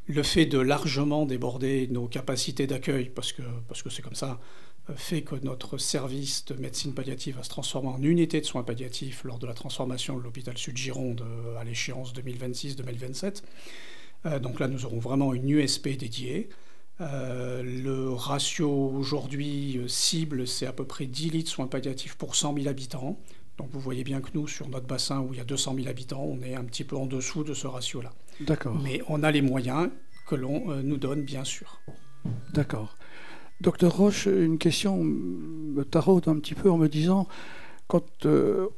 [SPEAKER 7] Le fait de largement déborder nos capacités d'accueil, parce que c'est parce que comme ça, fait que notre service de médecine palliative va se transformer en unité de soins palliatifs lors de la transformation de l'hôpital Sud-Gironde à l'échéance 2026-2027. donc là, nous aurons vraiment une USP dédiée. Euh, le ratio aujourd'hui euh, cible, c'est à peu près 10 litres soins palliatifs pour 100 000 habitants. Donc vous voyez bien que nous, sur notre bassin où il y a 200 000 habitants, on est un petit peu en dessous de ce ratio-là.
[SPEAKER 1] D'accord.
[SPEAKER 7] Mais on a les moyens que l'on euh, nous donne, bien sûr.
[SPEAKER 1] D'accord. Docteur Roche, une question me taraude un petit peu en me disant, quand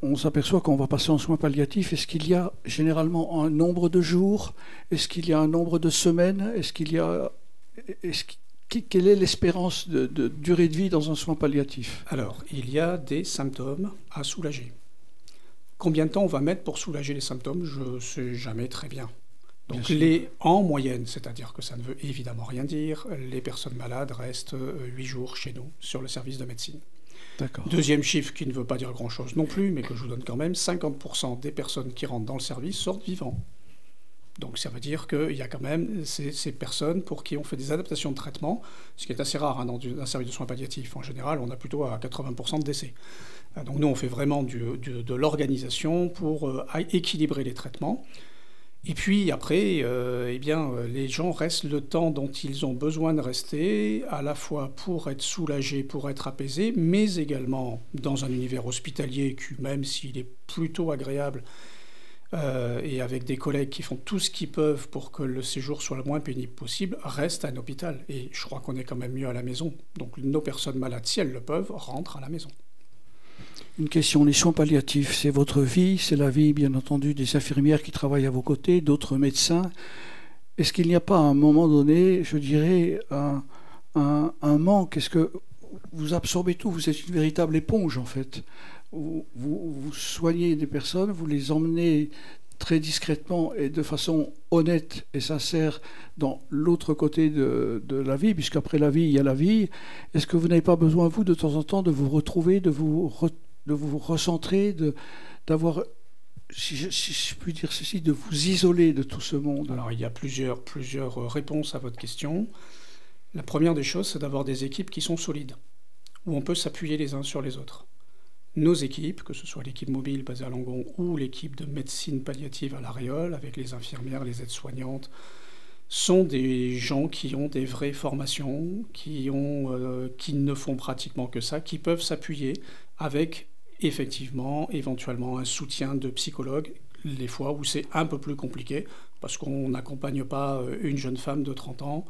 [SPEAKER 1] on s'aperçoit qu'on va passer en soins palliatifs, est-ce qu'il y a généralement un nombre de jours? Est-ce qu'il y a un nombre de semaines? Est-ce qu'il y a quelle est l'espérance de, durée de vie dans un soin palliatif?
[SPEAKER 7] Alors, il y a des symptômes à soulager. Combien de temps on va mettre pour soulager les symptômes? Je ne sais jamais très bien. Donc, les, en moyenne, c'est-à-dire que ça ne veut évidemment rien dire, les personnes malades restent 8 euh, jours chez nous sur le service de médecine. Deuxième chiffre qui ne veut pas dire grand-chose non plus, mais que je vous donne quand même, 50% des personnes qui rentrent dans le service sortent vivants. Donc ça veut dire qu'il y a quand même ces, personnes pour qui on fait des adaptations de traitement, ce qui est assez rare hein, dans un service de soins palliatifs. En général, on a plutôt à 80% de décès. Euh, donc nous, on fait vraiment de l'organisation pour euh, équilibrer les traitements. Et puis après, euh, eh bien, les gens restent le temps dont ils ont besoin de rester, à la fois pour être soulagés, pour être apaisés, mais également dans un univers hospitalier qui, même s'il est plutôt agréable, euh, et avec des collègues qui font tout ce qu'ils peuvent pour que le séjour soit le moins pénible possible, restent à un hôpital. Et je crois qu'on est quand même mieux à la maison. Donc nos personnes malades, si elles le peuvent, rentrent à la maison.
[SPEAKER 1] Une question, les soins palliatifs, c'est votre vie, c'est la vie bien entendu des infirmières qui travaillent à vos côtés, d'autres médecins. Est-ce qu'il n'y a pas à un moment donné, je dirais, un, un manque? Est-ce que vous absorbez tout Vous êtes une véritable éponge en fait? Vous, soignez des personnes, vous les emmenez très discrètement et de façon honnête et sincère dans l'autre côté de, la vie, puisqu'après la vie, il y a la vie. Est-ce que vous n'avez pas besoin, vous, de temps en temps, de vous retrouver, de vous, de vous recentrer, d'avoir, si, je puis dire ceci, de vous isoler de tout ce monde
[SPEAKER 7] Alors, il y a plusieurs, plusieurs réponses à votre question. La première des choses, c'est d'avoir des équipes qui sont solides, où on peut s'appuyer les uns sur les autres nos équipes, que ce soit l'équipe mobile basée à Langon ou l'équipe de médecine palliative à l'Ariole, avec les infirmières, les aides-soignantes, sont des gens qui ont des vraies formations, qui, ont, euh, qui ne font pratiquement que ça, qui peuvent s'appuyer avec effectivement, éventuellement, un soutien de psychologue les fois où c'est un peu plus compliqué, parce qu'on n'accompagne pas euh, une jeune femme de 30 ans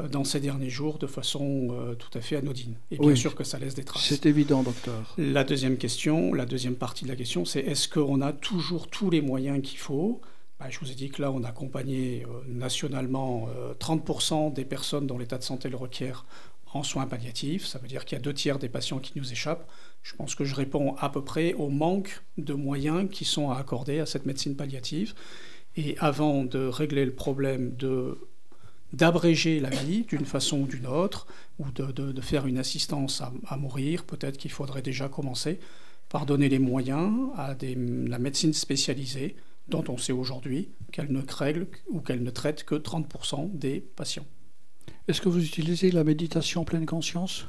[SPEAKER 7] euh, dans ces derniers jours de façon euh, tout à fait anodine. Et bien sûr que ça laisse des traces.
[SPEAKER 1] C'est évident, docteur.
[SPEAKER 7] La deuxième question, la deuxième partie de la question, c'est est-ce qu'on a toujours tous les moyens qu'il faut? Bah, Je vous ai dit que là, on a accompagné euh, nationalement 30% des personnes dont l'état de santé le requiert soins palliatifs. Ça veut dire qu'il y a deux tiers des patients qui nous échappent. Je pense que je réponds à peu près au manque de moyens qui sont à accorder à cette médecine palliative. Et avant de régler le problème de d'abréger la vie d'une façon ou d'une autre, ou de, faire une assistance à, mourir, peut-être qu'il faudrait déjà commencer par donner les moyens à la médecine spécialisée, dont on sait aujourd'hui qu'elle ne règle ou qu'elle ne traite que 30% des patients.
[SPEAKER 1] Est-ce que vous utilisez la méditation en pleine conscience?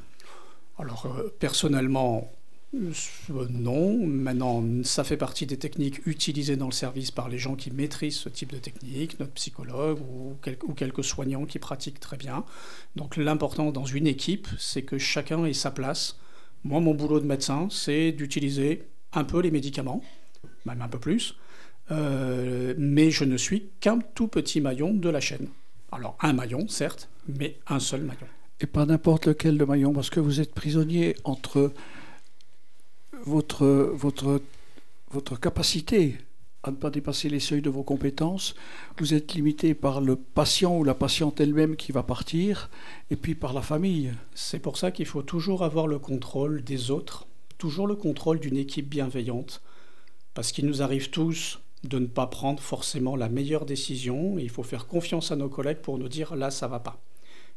[SPEAKER 7] Alors, euh, personnellement, euh, non. Maintenant, ça fait partie des techniques utilisées dans le service par les gens qui maîtrisent ce type de technique, notre psychologue ou, quelques soignants qui pratiquent très bien. Donc l'important dans une équipe, c'est que chacun ait sa place. Moi, mon boulot de médecin, c'est d'utiliser un peu les médicaments, même un peu plus, euh, mais je ne suis qu'un tout petit maillon de la chaîne. Alors un maillon, certes, mais un seul maillon.
[SPEAKER 1] Et pas n'importe lequel de maillon, parce que vous êtes prisonnier entre votre, votre, votre capacité à ne pas dépasser les seuils de vos compétences, vous êtes limité par le patient ou la patiente elle-même qui va partir, et puis par la famille.
[SPEAKER 7] C'est pour ça qu'il faut toujours avoir le contrôle des autres, toujours le contrôle d'une équipe bienveillante, parce qu'il nous arrive tous de ne pas prendre forcément la meilleure décision, il faut faire confiance à nos collègues pour nous dire là, ça va pas.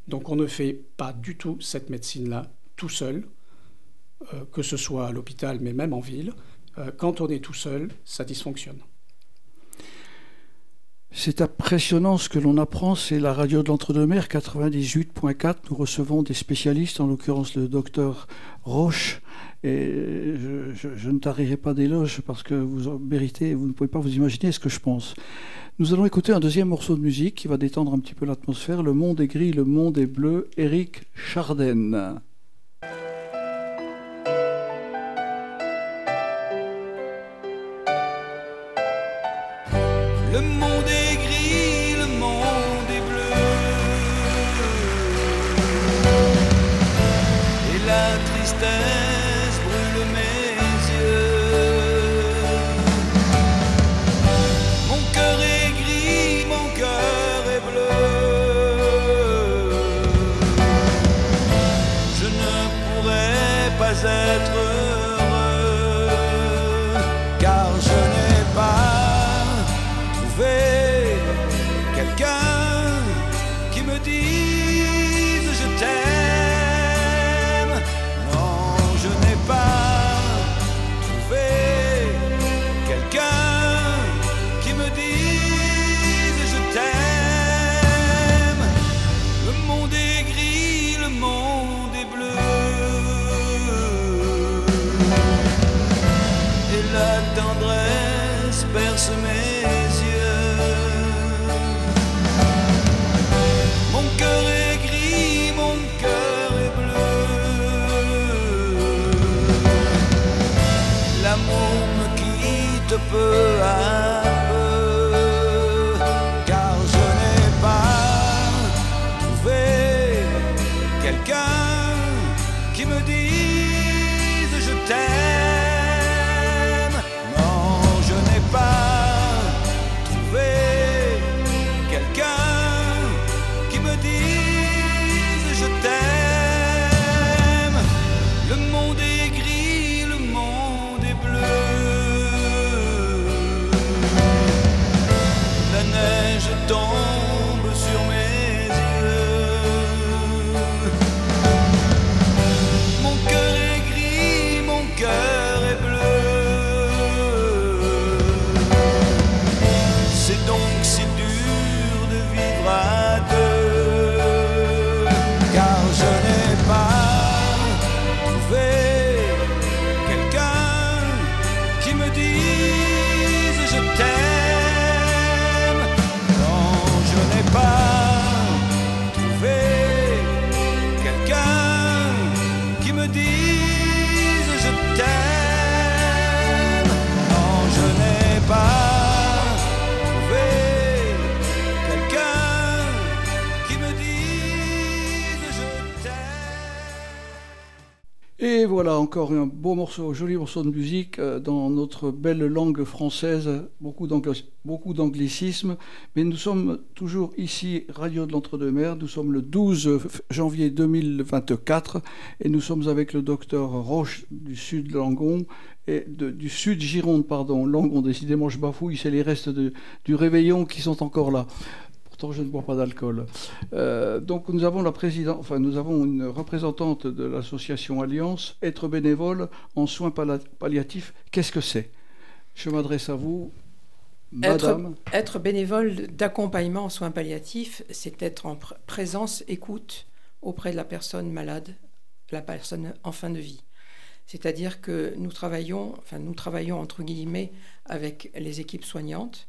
[SPEAKER 7] Donc on ne fait pas du tout cette médecine-là tout seul, euh, que ce soit à l'hôpital, mais même en ville, euh, quand on est tout seul, ça dysfonctionne.
[SPEAKER 1] C'est impressionnant ce que l'on apprend, c'est la radio de l'Entre-deux-Mers 98.4. Nous recevons des spécialistes, en l'occurrence le docteur Roche. Et je, ne tarirai pas d'éloges parce que vous méritez, vous ne pouvez pas vous imaginer ce que je pense. Nous allons écouter un deuxième morceau de musique qui va détendre un petit peu l'atmosphère. Le monde est gris, le monde est bleu. Eric Charden.
[SPEAKER 10] Mes yeux. Mon cœur est gris, mon cœur est bleu. L'amour me quitte peu à
[SPEAKER 1] Et voilà encore un beau morceau, joli morceau de musique euh, dans notre belle langue française, beaucoup d'angli- beaucoup d'anglicismes, mais nous sommes toujours ici, Radio de l'Entre-deux-Mers, nous sommes le 12 janvier 2024 et nous sommes avec le docteur Roche du sud Langon et du sud Gironde, pardon, Langon, décidément je bafouille, c'est les restes du réveillon qui sont encore là. Pourtant, je ne bois pas d'alcool. Euh, donc, nous avons la présidente, enfin, nous avons une représentante de l'association Alliance. Être bénévole en soins palliatifs, qu'est-ce que c'est? Je m'adresse à vous,
[SPEAKER 9] Être,
[SPEAKER 1] Madame.
[SPEAKER 9] être bénévole d'accompagnement en soins palliatifs, c'est être en pr- présence, écoute auprès de la personne malade, la personne en fin de vie. C'est-à-dire que nous travaillons, enfin nous travaillons entre guillemets avec les équipes soignantes.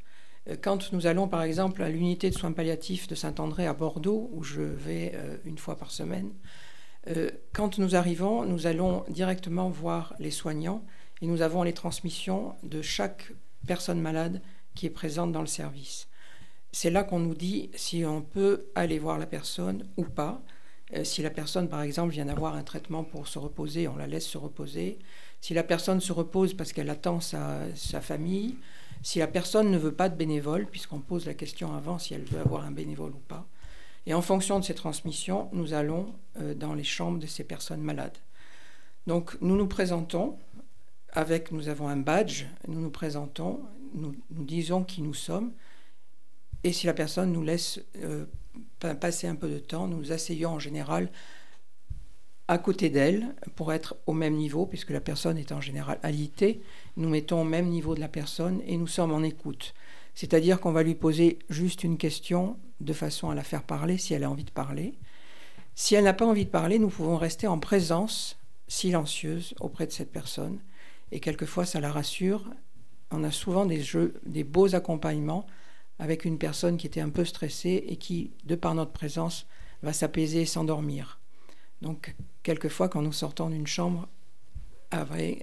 [SPEAKER 9] Euh, Quand nous allons par exemple à l'unité de soins palliatifs de Saint-André à Bordeaux, où je vais euh, une fois par semaine, euh, quand nous arrivons, nous allons directement voir les soignants et nous avons les transmissions de chaque personne malade qui est présente dans le service. C'est là qu'on nous dit si on peut aller voir la personne ou pas. Si la personne, par exemple, vient d'avoir un traitement pour se reposer, on la laisse se reposer. Si la personne se repose parce qu'elle attend sa, sa famille. Si la personne ne veut pas de bénévole, puisqu'on pose la question avant si elle veut avoir un bénévole ou pas. Et en fonction de ces transmissions, nous allons euh, dans les chambres de ces personnes malades. Donc nous nous présentons avec, nous avons un badge, nous nous présentons, nous, disons qui nous sommes, et si la personne nous laisse euh, pa- passer un peu de temps, nous nous asseyons en général à côté d'elle pour être au même niveau, puisque la personne est en général alitée, nous mettons au même niveau de la personne et nous sommes en écoute. C'est-à-dire qu'on va lui poser juste une question de façon à la faire parler si elle a envie de parler. Si elle n'a pas envie de parler, nous pouvons rester en présence silencieuse auprès de cette personne. Et quelquefois, ça la rassure. On a souvent des jeux, des beaux accompagnements avec une personne qui était un peu stressée et qui, de par notre présence, va s'apaiser et s'endormir. Donc, quelquefois, quand nous sortons d'une chambre,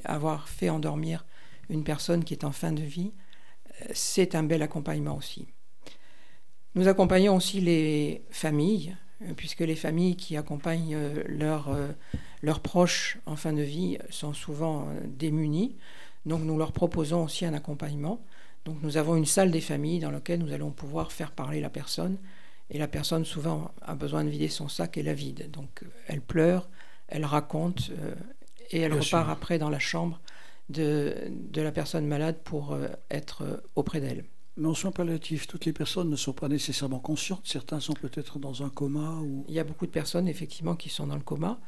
[SPEAKER 9] avoir fait endormir une personne qui est en fin de vie, euh, c'est un bel accompagnement aussi. Nous accompagnons aussi les familles, euh, puisque les familles qui accompagnent euh, leurs proches en fin de vie sont souvent démunies. Donc nous leur proposons aussi un accompagnement. Donc nous avons une salle des familles dans laquelle nous allons pouvoir faire parler la personne. Et la personne souvent a besoin de vider son sac et la vide. Donc elle pleure, elle raconte et elle repart après dans la chambre de, de, la personne malade pour être auprès d'elle.
[SPEAKER 1] Mais en soins palliatifs, toutes les personnes ne sont pas nécessairement conscientes. Certains sont peut-être dans un coma. Ou...
[SPEAKER 9] Il y a beaucoup de personnes, effectivement, qui sont dans le coma.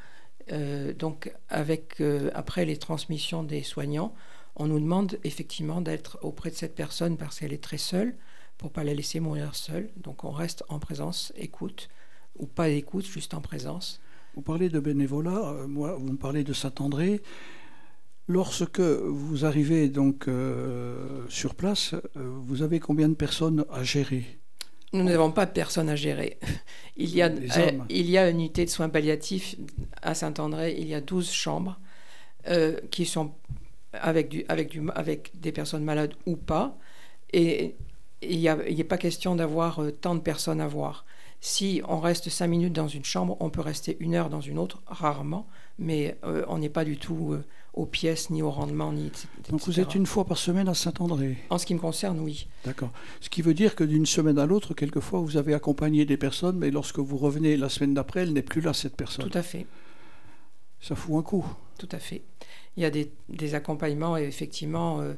[SPEAKER 9] Euh, donc, avec, euh, après les transmissions des soignants, on nous demande effectivement d'être auprès de cette personne parce qu'elle est très seule, pour ne pas la laisser mourir seule. Donc, on reste en présence, écoute, ou pas écoute, juste en présence.
[SPEAKER 1] Vous parlez de bénévolat, euh, moi, vous me parlez de Saint-André. Lorsque vous arrivez donc euh, sur place, euh, vous avez combien de personnes à gérer?
[SPEAKER 9] Nous n'avons pas de personnes à gérer. (laughs) Il y, a, euh, il y a une unité de soins palliatifs à Saint-André, il y a 12 chambres qui sont avec, du, avec, du, avec des personnes malades ou pas. Et il n'y a, pas question d'avoir tant de personnes à voir. Si on reste 5 minutes dans une chambre, on peut rester une heure dans une autre, rarement, mais on n'est pas du tout aux pièces, ni au rendement, ni etc.
[SPEAKER 1] Donc vous êtes une fois par semaine à Saint-André?
[SPEAKER 9] En ce qui me concerne, oui.
[SPEAKER 1] D'accord. Ce qui veut dire que d'une semaine à l'autre, quelquefois, vous avez accompagné des personnes, mais lorsque vous revenez la semaine d'après, elle n'est plus là, cette personne.
[SPEAKER 9] Tout à fait.
[SPEAKER 1] Ça fout un coup.
[SPEAKER 9] Tout à fait. Il y a des, des accompagnements, effectivement, euh,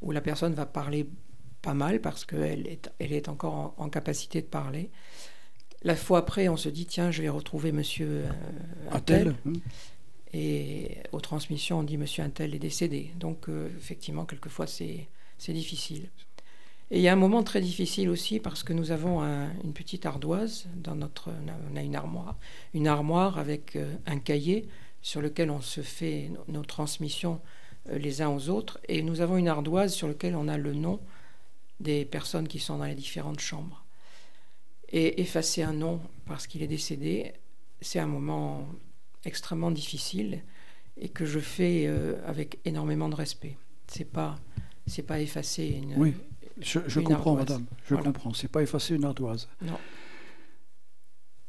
[SPEAKER 9] où la personne va parler pas mal parce qu'elle est, elle est encore en, capacité de parler. La fois après, on se dit, tiens, je vais retrouver monsieur euh, Attel. Hum. Et aux transmissions, on dit Monsieur Intel est décédé. Donc, euh, effectivement, quelquefois, c'est difficile. Et il y a un moment très difficile aussi parce que nous avons une petite ardoise dans notre. On a une armoire, une armoire avec euh, un cahier sur lequel on se fait nos, transmissions euh, les uns aux autres. Et nous avons une ardoise sur laquelle on a le nom des personnes qui sont dans les différentes chambres. Et effacer un nom parce qu'il est décédé, c'est un moment extrêmement difficile et que je fais euh, avec énormément de respect. C'est pas c'est pas effacer une.
[SPEAKER 1] Oui, je, comprends, madame. Je comprends. C'est pas effacer une ardoise.
[SPEAKER 9] Non.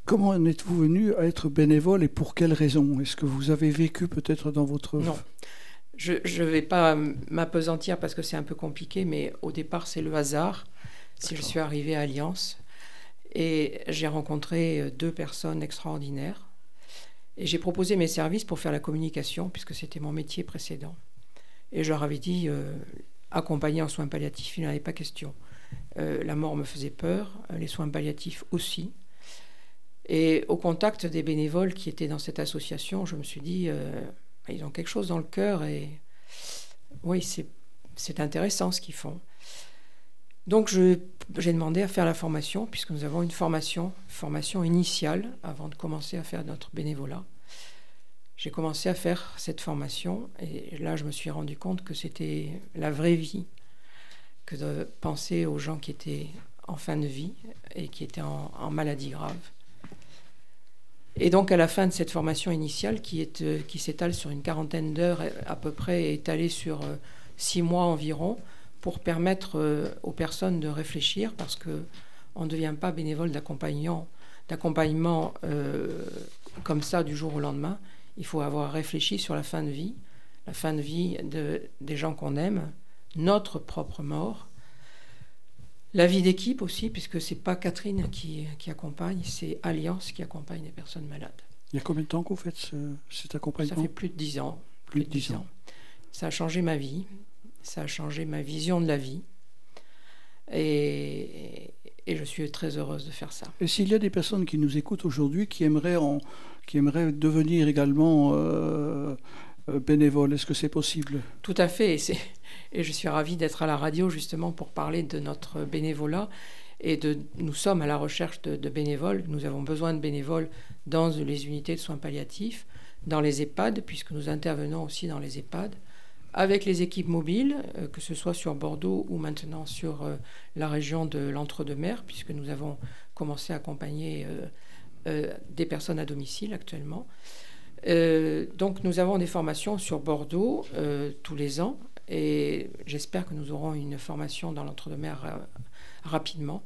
[SPEAKER 1] Comment en êtes-vous venu à être bénévole et pour quelles raisons Est-ce que vous avez vécu peut-être dans votre...
[SPEAKER 9] Non, je ne vais pas m'apesantir parce que c'est un peu compliqué, mais au départ c'est le hasard. Si je suis arrivée à Alliance et j'ai rencontré deux personnes extraordinaires et j'ai proposé mes services pour faire la communication, puisque c'était mon métier précédent. Et je leur avais dit, euh, accompagner en soins palliatifs, il n'en avait pas question. Euh, la mort me faisait peur, euh, les soins palliatifs aussi. Et au contact des bénévoles qui étaient dans cette association, je me suis dit, ils ont quelque chose dans le cœur et oui, c'est intéressant ce qu'ils font. Donc j'ai demandé à faire la formation, puisque nous avons une formation, formation initiale, avant de commencer à faire notre bénévolat. J'ai commencé à faire cette formation, et là je me suis rendu compte que c'était la vraie vie, que de penser aux gens qui étaient en fin de vie et qui étaient en, maladie grave. Et donc à la fin de cette formation initiale, qui, euh, s'étale sur une quarantaine d'heures à peu près, étalée sur euh, six mois environ, pour permettre euh, aux personnes de réfléchir, parce que on ne devient pas bénévole d'accompagnement, comme ça du jour au lendemain. Il faut avoir réfléchi sur la fin de vie, la fin de vie de, des gens qu'on aime, notre propre mort, la vie d'équipe aussi, puisque c'est pas Catherine qui, qui accompagne, c'est Alliance qui accompagne les personnes malades.
[SPEAKER 1] Il y a combien de temps que vous faites cet accompagnement?
[SPEAKER 9] Ça fait plus de dix ans. Plus, de dix ans. ans. Ça a changé ma vie. Ça a changé ma vision de la vie. Et, je suis très heureuse de faire ça.
[SPEAKER 1] Et s'il y a des personnes qui nous écoutent aujourd'hui qui aimeraient, qui aimeraient devenir également euh, euh, bénévoles. Est-ce que c'est possible?
[SPEAKER 9] Tout à fait. C'est- et je suis ravie d'être à la radio justement pour parler de notre bénévolat. Et de, nous sommes à la recherche de, bénévoles. Nous avons besoin de bénévoles dans les unités de soins palliatifs, dans les EHPAD, puisque nous intervenons aussi dans les EHPAD, avec les équipes mobiles, euh, que ce soit sur Bordeaux ou maintenant sur euh, la région de l'Entre-deux-Mers, puisque nous avons commencé à accompagner euh, des personnes à domicile actuellement. Donc nous avons des formations sur Bordeaux tous les ans et j'espère que nous aurons une formation dans l'entre-deux-mers euh, rapidement.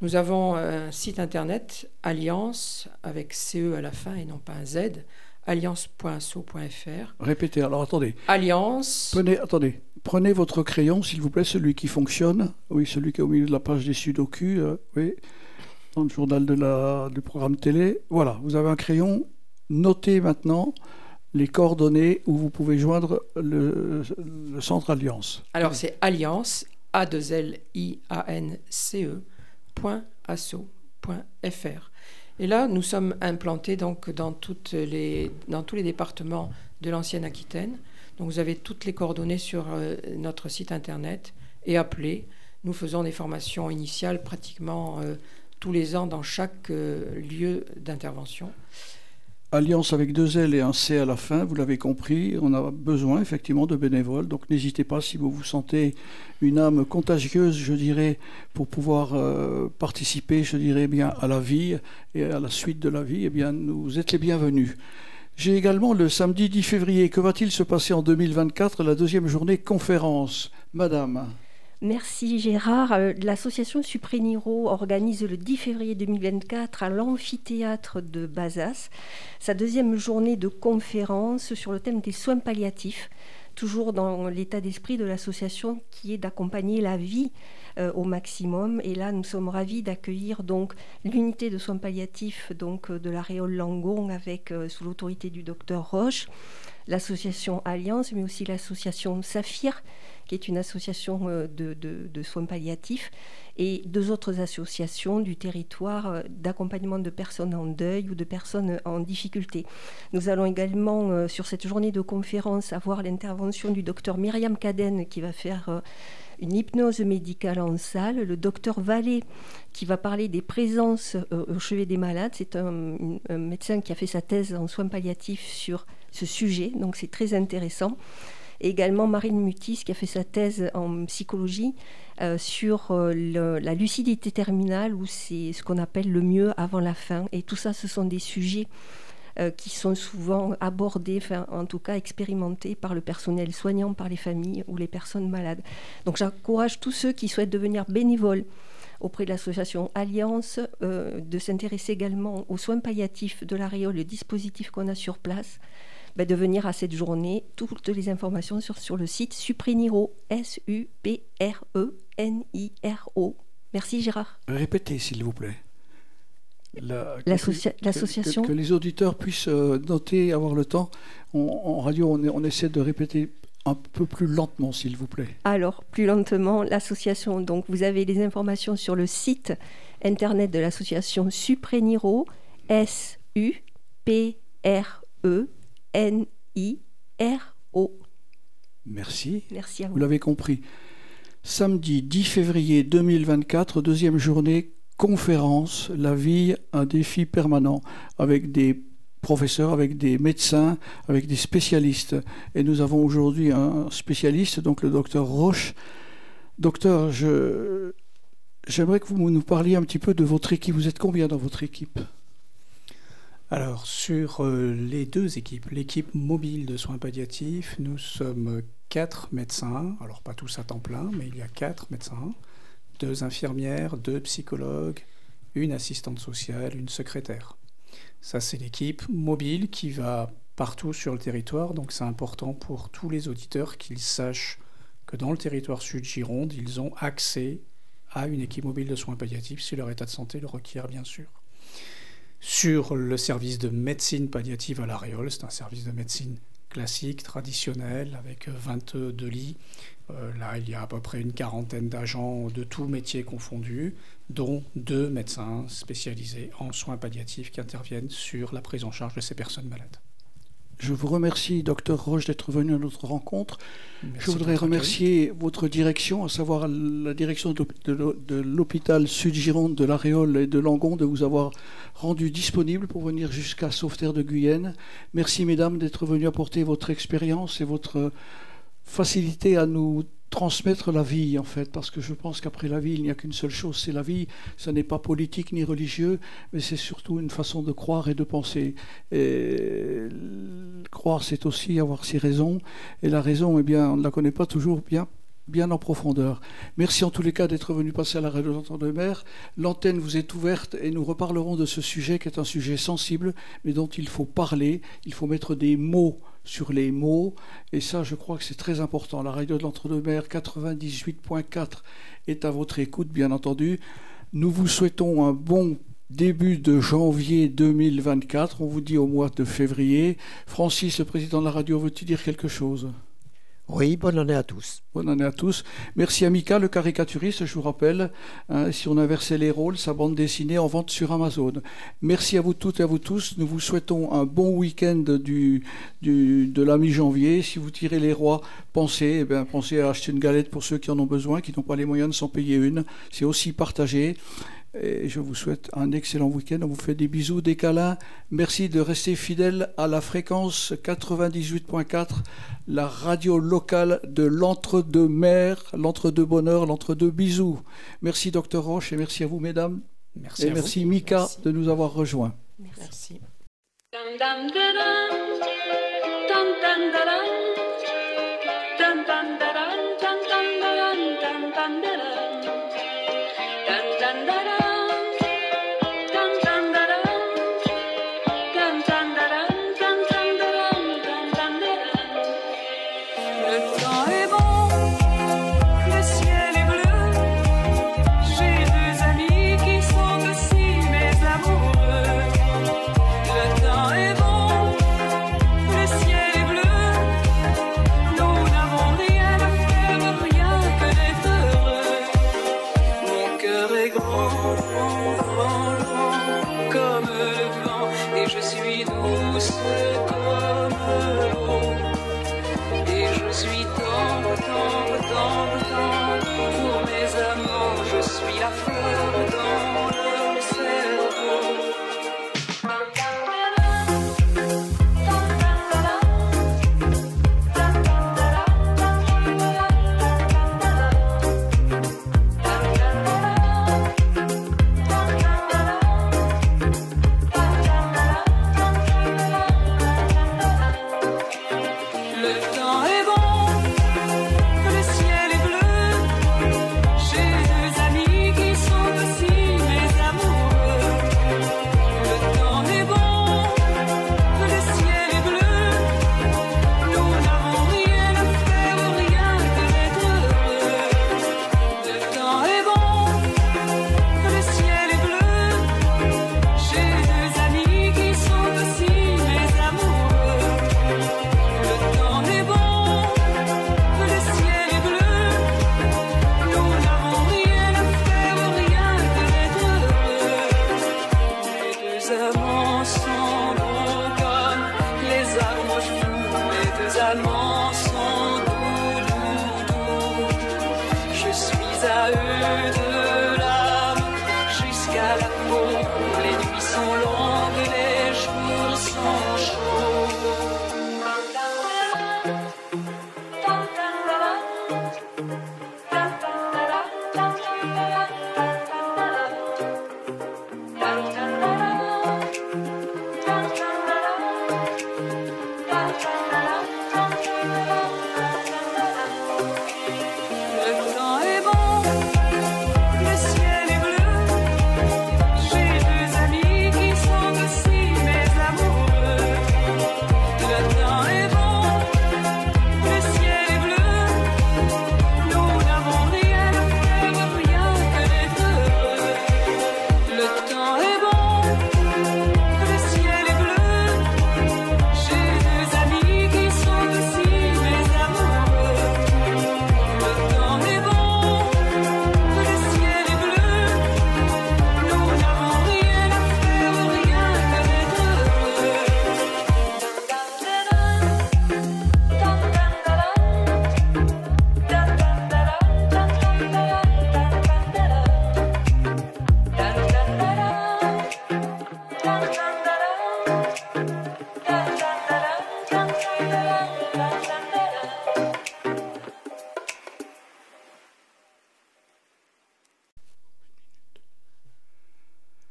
[SPEAKER 9] Nous avons un site internet Alliance avec CE à la fin et non pas un Z, alliance.asso.fr.
[SPEAKER 1] Répétez, alors attendez.
[SPEAKER 9] Alliance,
[SPEAKER 1] Prenez, attendez, prenez votre crayon, s'il vous plaît, celui qui fonctionne. Oui, celui qui est au milieu de la page des Sudoku. euh, oui, dans le journal de la, du programme télé. Voilà, vous avez un crayon. Notez maintenant les coordonnées où vous pouvez joindre le, centre Alliance.
[SPEAKER 9] alors c'est Alliance, a 2 l i a n c e point asso point fr. Et là, nous sommes implantés donc dans, toutes les, dans tous les départements de l'ancienne Aquitaine. Donc vous avez toutes les coordonnées sur euh, notre site internet et appelez. Nous faisons des formations initiales pratiquement euh, tous les ans dans chaque euh, lieu d'intervention.
[SPEAKER 1] Alliance avec deux L et un C à la fin, vous l'avez compris, on a besoin effectivement de bénévoles, donc n'hésitez pas si vous vous sentez une âme contagieuse, je dirais, pour pouvoir euh, participer, je dirais bien, à la vie et à la suite de la vie, eh bien, nous êtes les bienvenus. J'ai également le samedi 10 février, que va-t-il se passer en 2024, la deuxième journée conférence? Madame,
[SPEAKER 8] Merci Gérard. Euh, L'association Supréniro organise le 10 février 2024 à l'amphithéâtre de Bazas sa deuxième journée de conférence sur le thème des soins palliatifs, toujours dans l'état d'esprit de l'association qui est d'accompagner la vie euh, au maximum. Et là, nous sommes ravis d'accueillir donc l'unité de soins palliatifs donc euh, de la Réole Langon avec sous l'autorité du docteur Roche, l'association Alliance, mais aussi l'association Saphir qui est une association euh, de, soins palliatifs, et deux autres associations du territoire euh, d'accompagnement de personnes en deuil ou de personnes en difficulté. Nous allons également, euh, sur cette journée de conférence, avoir l'intervention du docteur Myriam Caden qui va faire une hypnose médicale en salle, le docteur Vallée qui va parler des présences au chevet des malades. C'est un médecin qui a fait sa thèse en soins palliatifs sur ce sujet, donc c'est très intéressant. Et également Marine Mutis qui a fait sa thèse en psychologie euh, sur euh, la lucidité terminale, où c'est ce qu'on appelle le mieux avant la fin. Et tout ça, ce sont des sujets euh, qui sont souvent abordés, en tout cas expérimentés par le personnel soignant, par les familles ou les personnes malades. Donc j'encourage tous ceux qui souhaitent devenir bénévoles auprès de l'association Alliance, de s'intéresser également aux soins palliatifs de l'Aréole, le dispositif qu'on a sur place, ben, de venir à cette journée. Toutes les informations sur, sur le site Supreniro, S-U-P-R-E-N-I-R-O. Merci Gérard.
[SPEAKER 1] répétez s'il vous plaît. La- que-
[SPEAKER 8] L'associa-
[SPEAKER 1] que-
[SPEAKER 8] l'association
[SPEAKER 1] que, que les auditeurs puissent euh, noter, avoir le temps. On- en radio, on, on essaie de répéter un peu plus lentement, s'il vous plaît.
[SPEAKER 8] Alors, plus lentement, l'association, donc vous avez les informations sur le site internet de l'association Supreniro, S-U-P-R-E-N-I-R-O.
[SPEAKER 1] Merci.
[SPEAKER 8] Merci à
[SPEAKER 1] Vous
[SPEAKER 8] vous.
[SPEAKER 1] l'avez compris. Samedi 10 février 2024, deuxième journée, conférence La vie, un défi permanent, avec des professeurs, avec des médecins, avec des spécialistes. Et nous avons aujourd'hui un spécialiste, donc le docteur Roche. Docteur, je, j'aimerais que vous nous parliez un petit peu de votre équipe. Vous êtes combien dans votre équipe?
[SPEAKER 7] Alors, sur euh, les deux équipes, l'équipe mobile de soins palliatifs, nous sommes quatre médecins, alors pas tous à temps plein, mais il y a quatre médecins, deux infirmières, deux psychologues, une assistante sociale, une secrétaire. Ça, c'est l'équipe mobile qui va partout sur le territoire, donc c'est important pour tous les auditeurs qu'ils sachent que dans le territoire sud-Gironde, ils ont accès à une équipe mobile de soins palliatifs si leur état de santé le requiert, bien sûr sur le service de médecine palliative à l'Aréole. C'est un service de médecine classique, traditionnel, avec 22 lits. Euh, là, il y a à peu près une quarantaine d'agents de tous métiers confondus, dont deux médecins spécialisés en soins palliatifs qui interviennent sur la prise en charge de ces personnes malades.
[SPEAKER 1] Je vous remercie, docteur Roche, d'être venu à notre rencontre.
[SPEAKER 7] Merci
[SPEAKER 1] Je voudrais remercier votre direction, à savoir la direction de l'hôpital Sud-Gironde de l'Aréole et de Langon, de vous avoir rendu disponible pour venir jusqu'à Sauveterre de Guyenne. Merci, mesdames, d'être venues apporter votre expérience et votre facilité à nous transmettre la vie, en fait, parce que je pense qu'après la vie, il n'y a qu'une seule chose, c'est la vie. Ce n'est pas politique ni religieux, mais c'est surtout une façon de croire et de penser. Et croire, c'est aussi avoir ses raisons, et la raison, eh bien, on ne la connaît pas toujours bien bien en profondeur. Merci en tous les cas d'être venu passer à la radio d'entente de mer. L'antenne vous est ouverte et nous reparlerons de ce sujet qui est un sujet sensible, mais dont il faut parler, il faut mettre des mots sur les mots, et ça je crois que c'est très important. La radio de l'entre-deux-mer 98.4 est à votre écoute, bien entendu. Nous vous souhaitons un bon début de janvier 2024. On vous dit au mois de février. Francis, le président de la radio, veux-tu dire quelque chose?
[SPEAKER 3] Oui, bonne année à tous.
[SPEAKER 1] Bonne année à tous. Merci à Mika, le caricaturiste, je vous rappelle, hein, si on inversait les rôles, sa bande dessinée en vente sur Amazon. Merci à vous toutes et à vous tous. Nous vous souhaitons un bon week-end de la mi-janvier. Si vous tirez les rois, pensez, eh pensez à acheter une galette pour ceux qui en ont besoin, qui n'ont pas les moyens de s'en payer une. C'est aussi partagé. Et je vous souhaite un excellent week-end. On vous fait des bisous, des câlins. Merci de rester fidèle à la fréquence 98.4, la radio locale de l'entre-deux-mer, l'entre-deux-bonheur, l'entre-deux-bisous. Merci, docteur Roche, et merci à vous, mesdames.
[SPEAKER 7] Merci
[SPEAKER 1] et
[SPEAKER 7] à vous.
[SPEAKER 1] merci, Mika,
[SPEAKER 11] Merci.
[SPEAKER 1] de nous avoir rejoints.
[SPEAKER 11] Merci.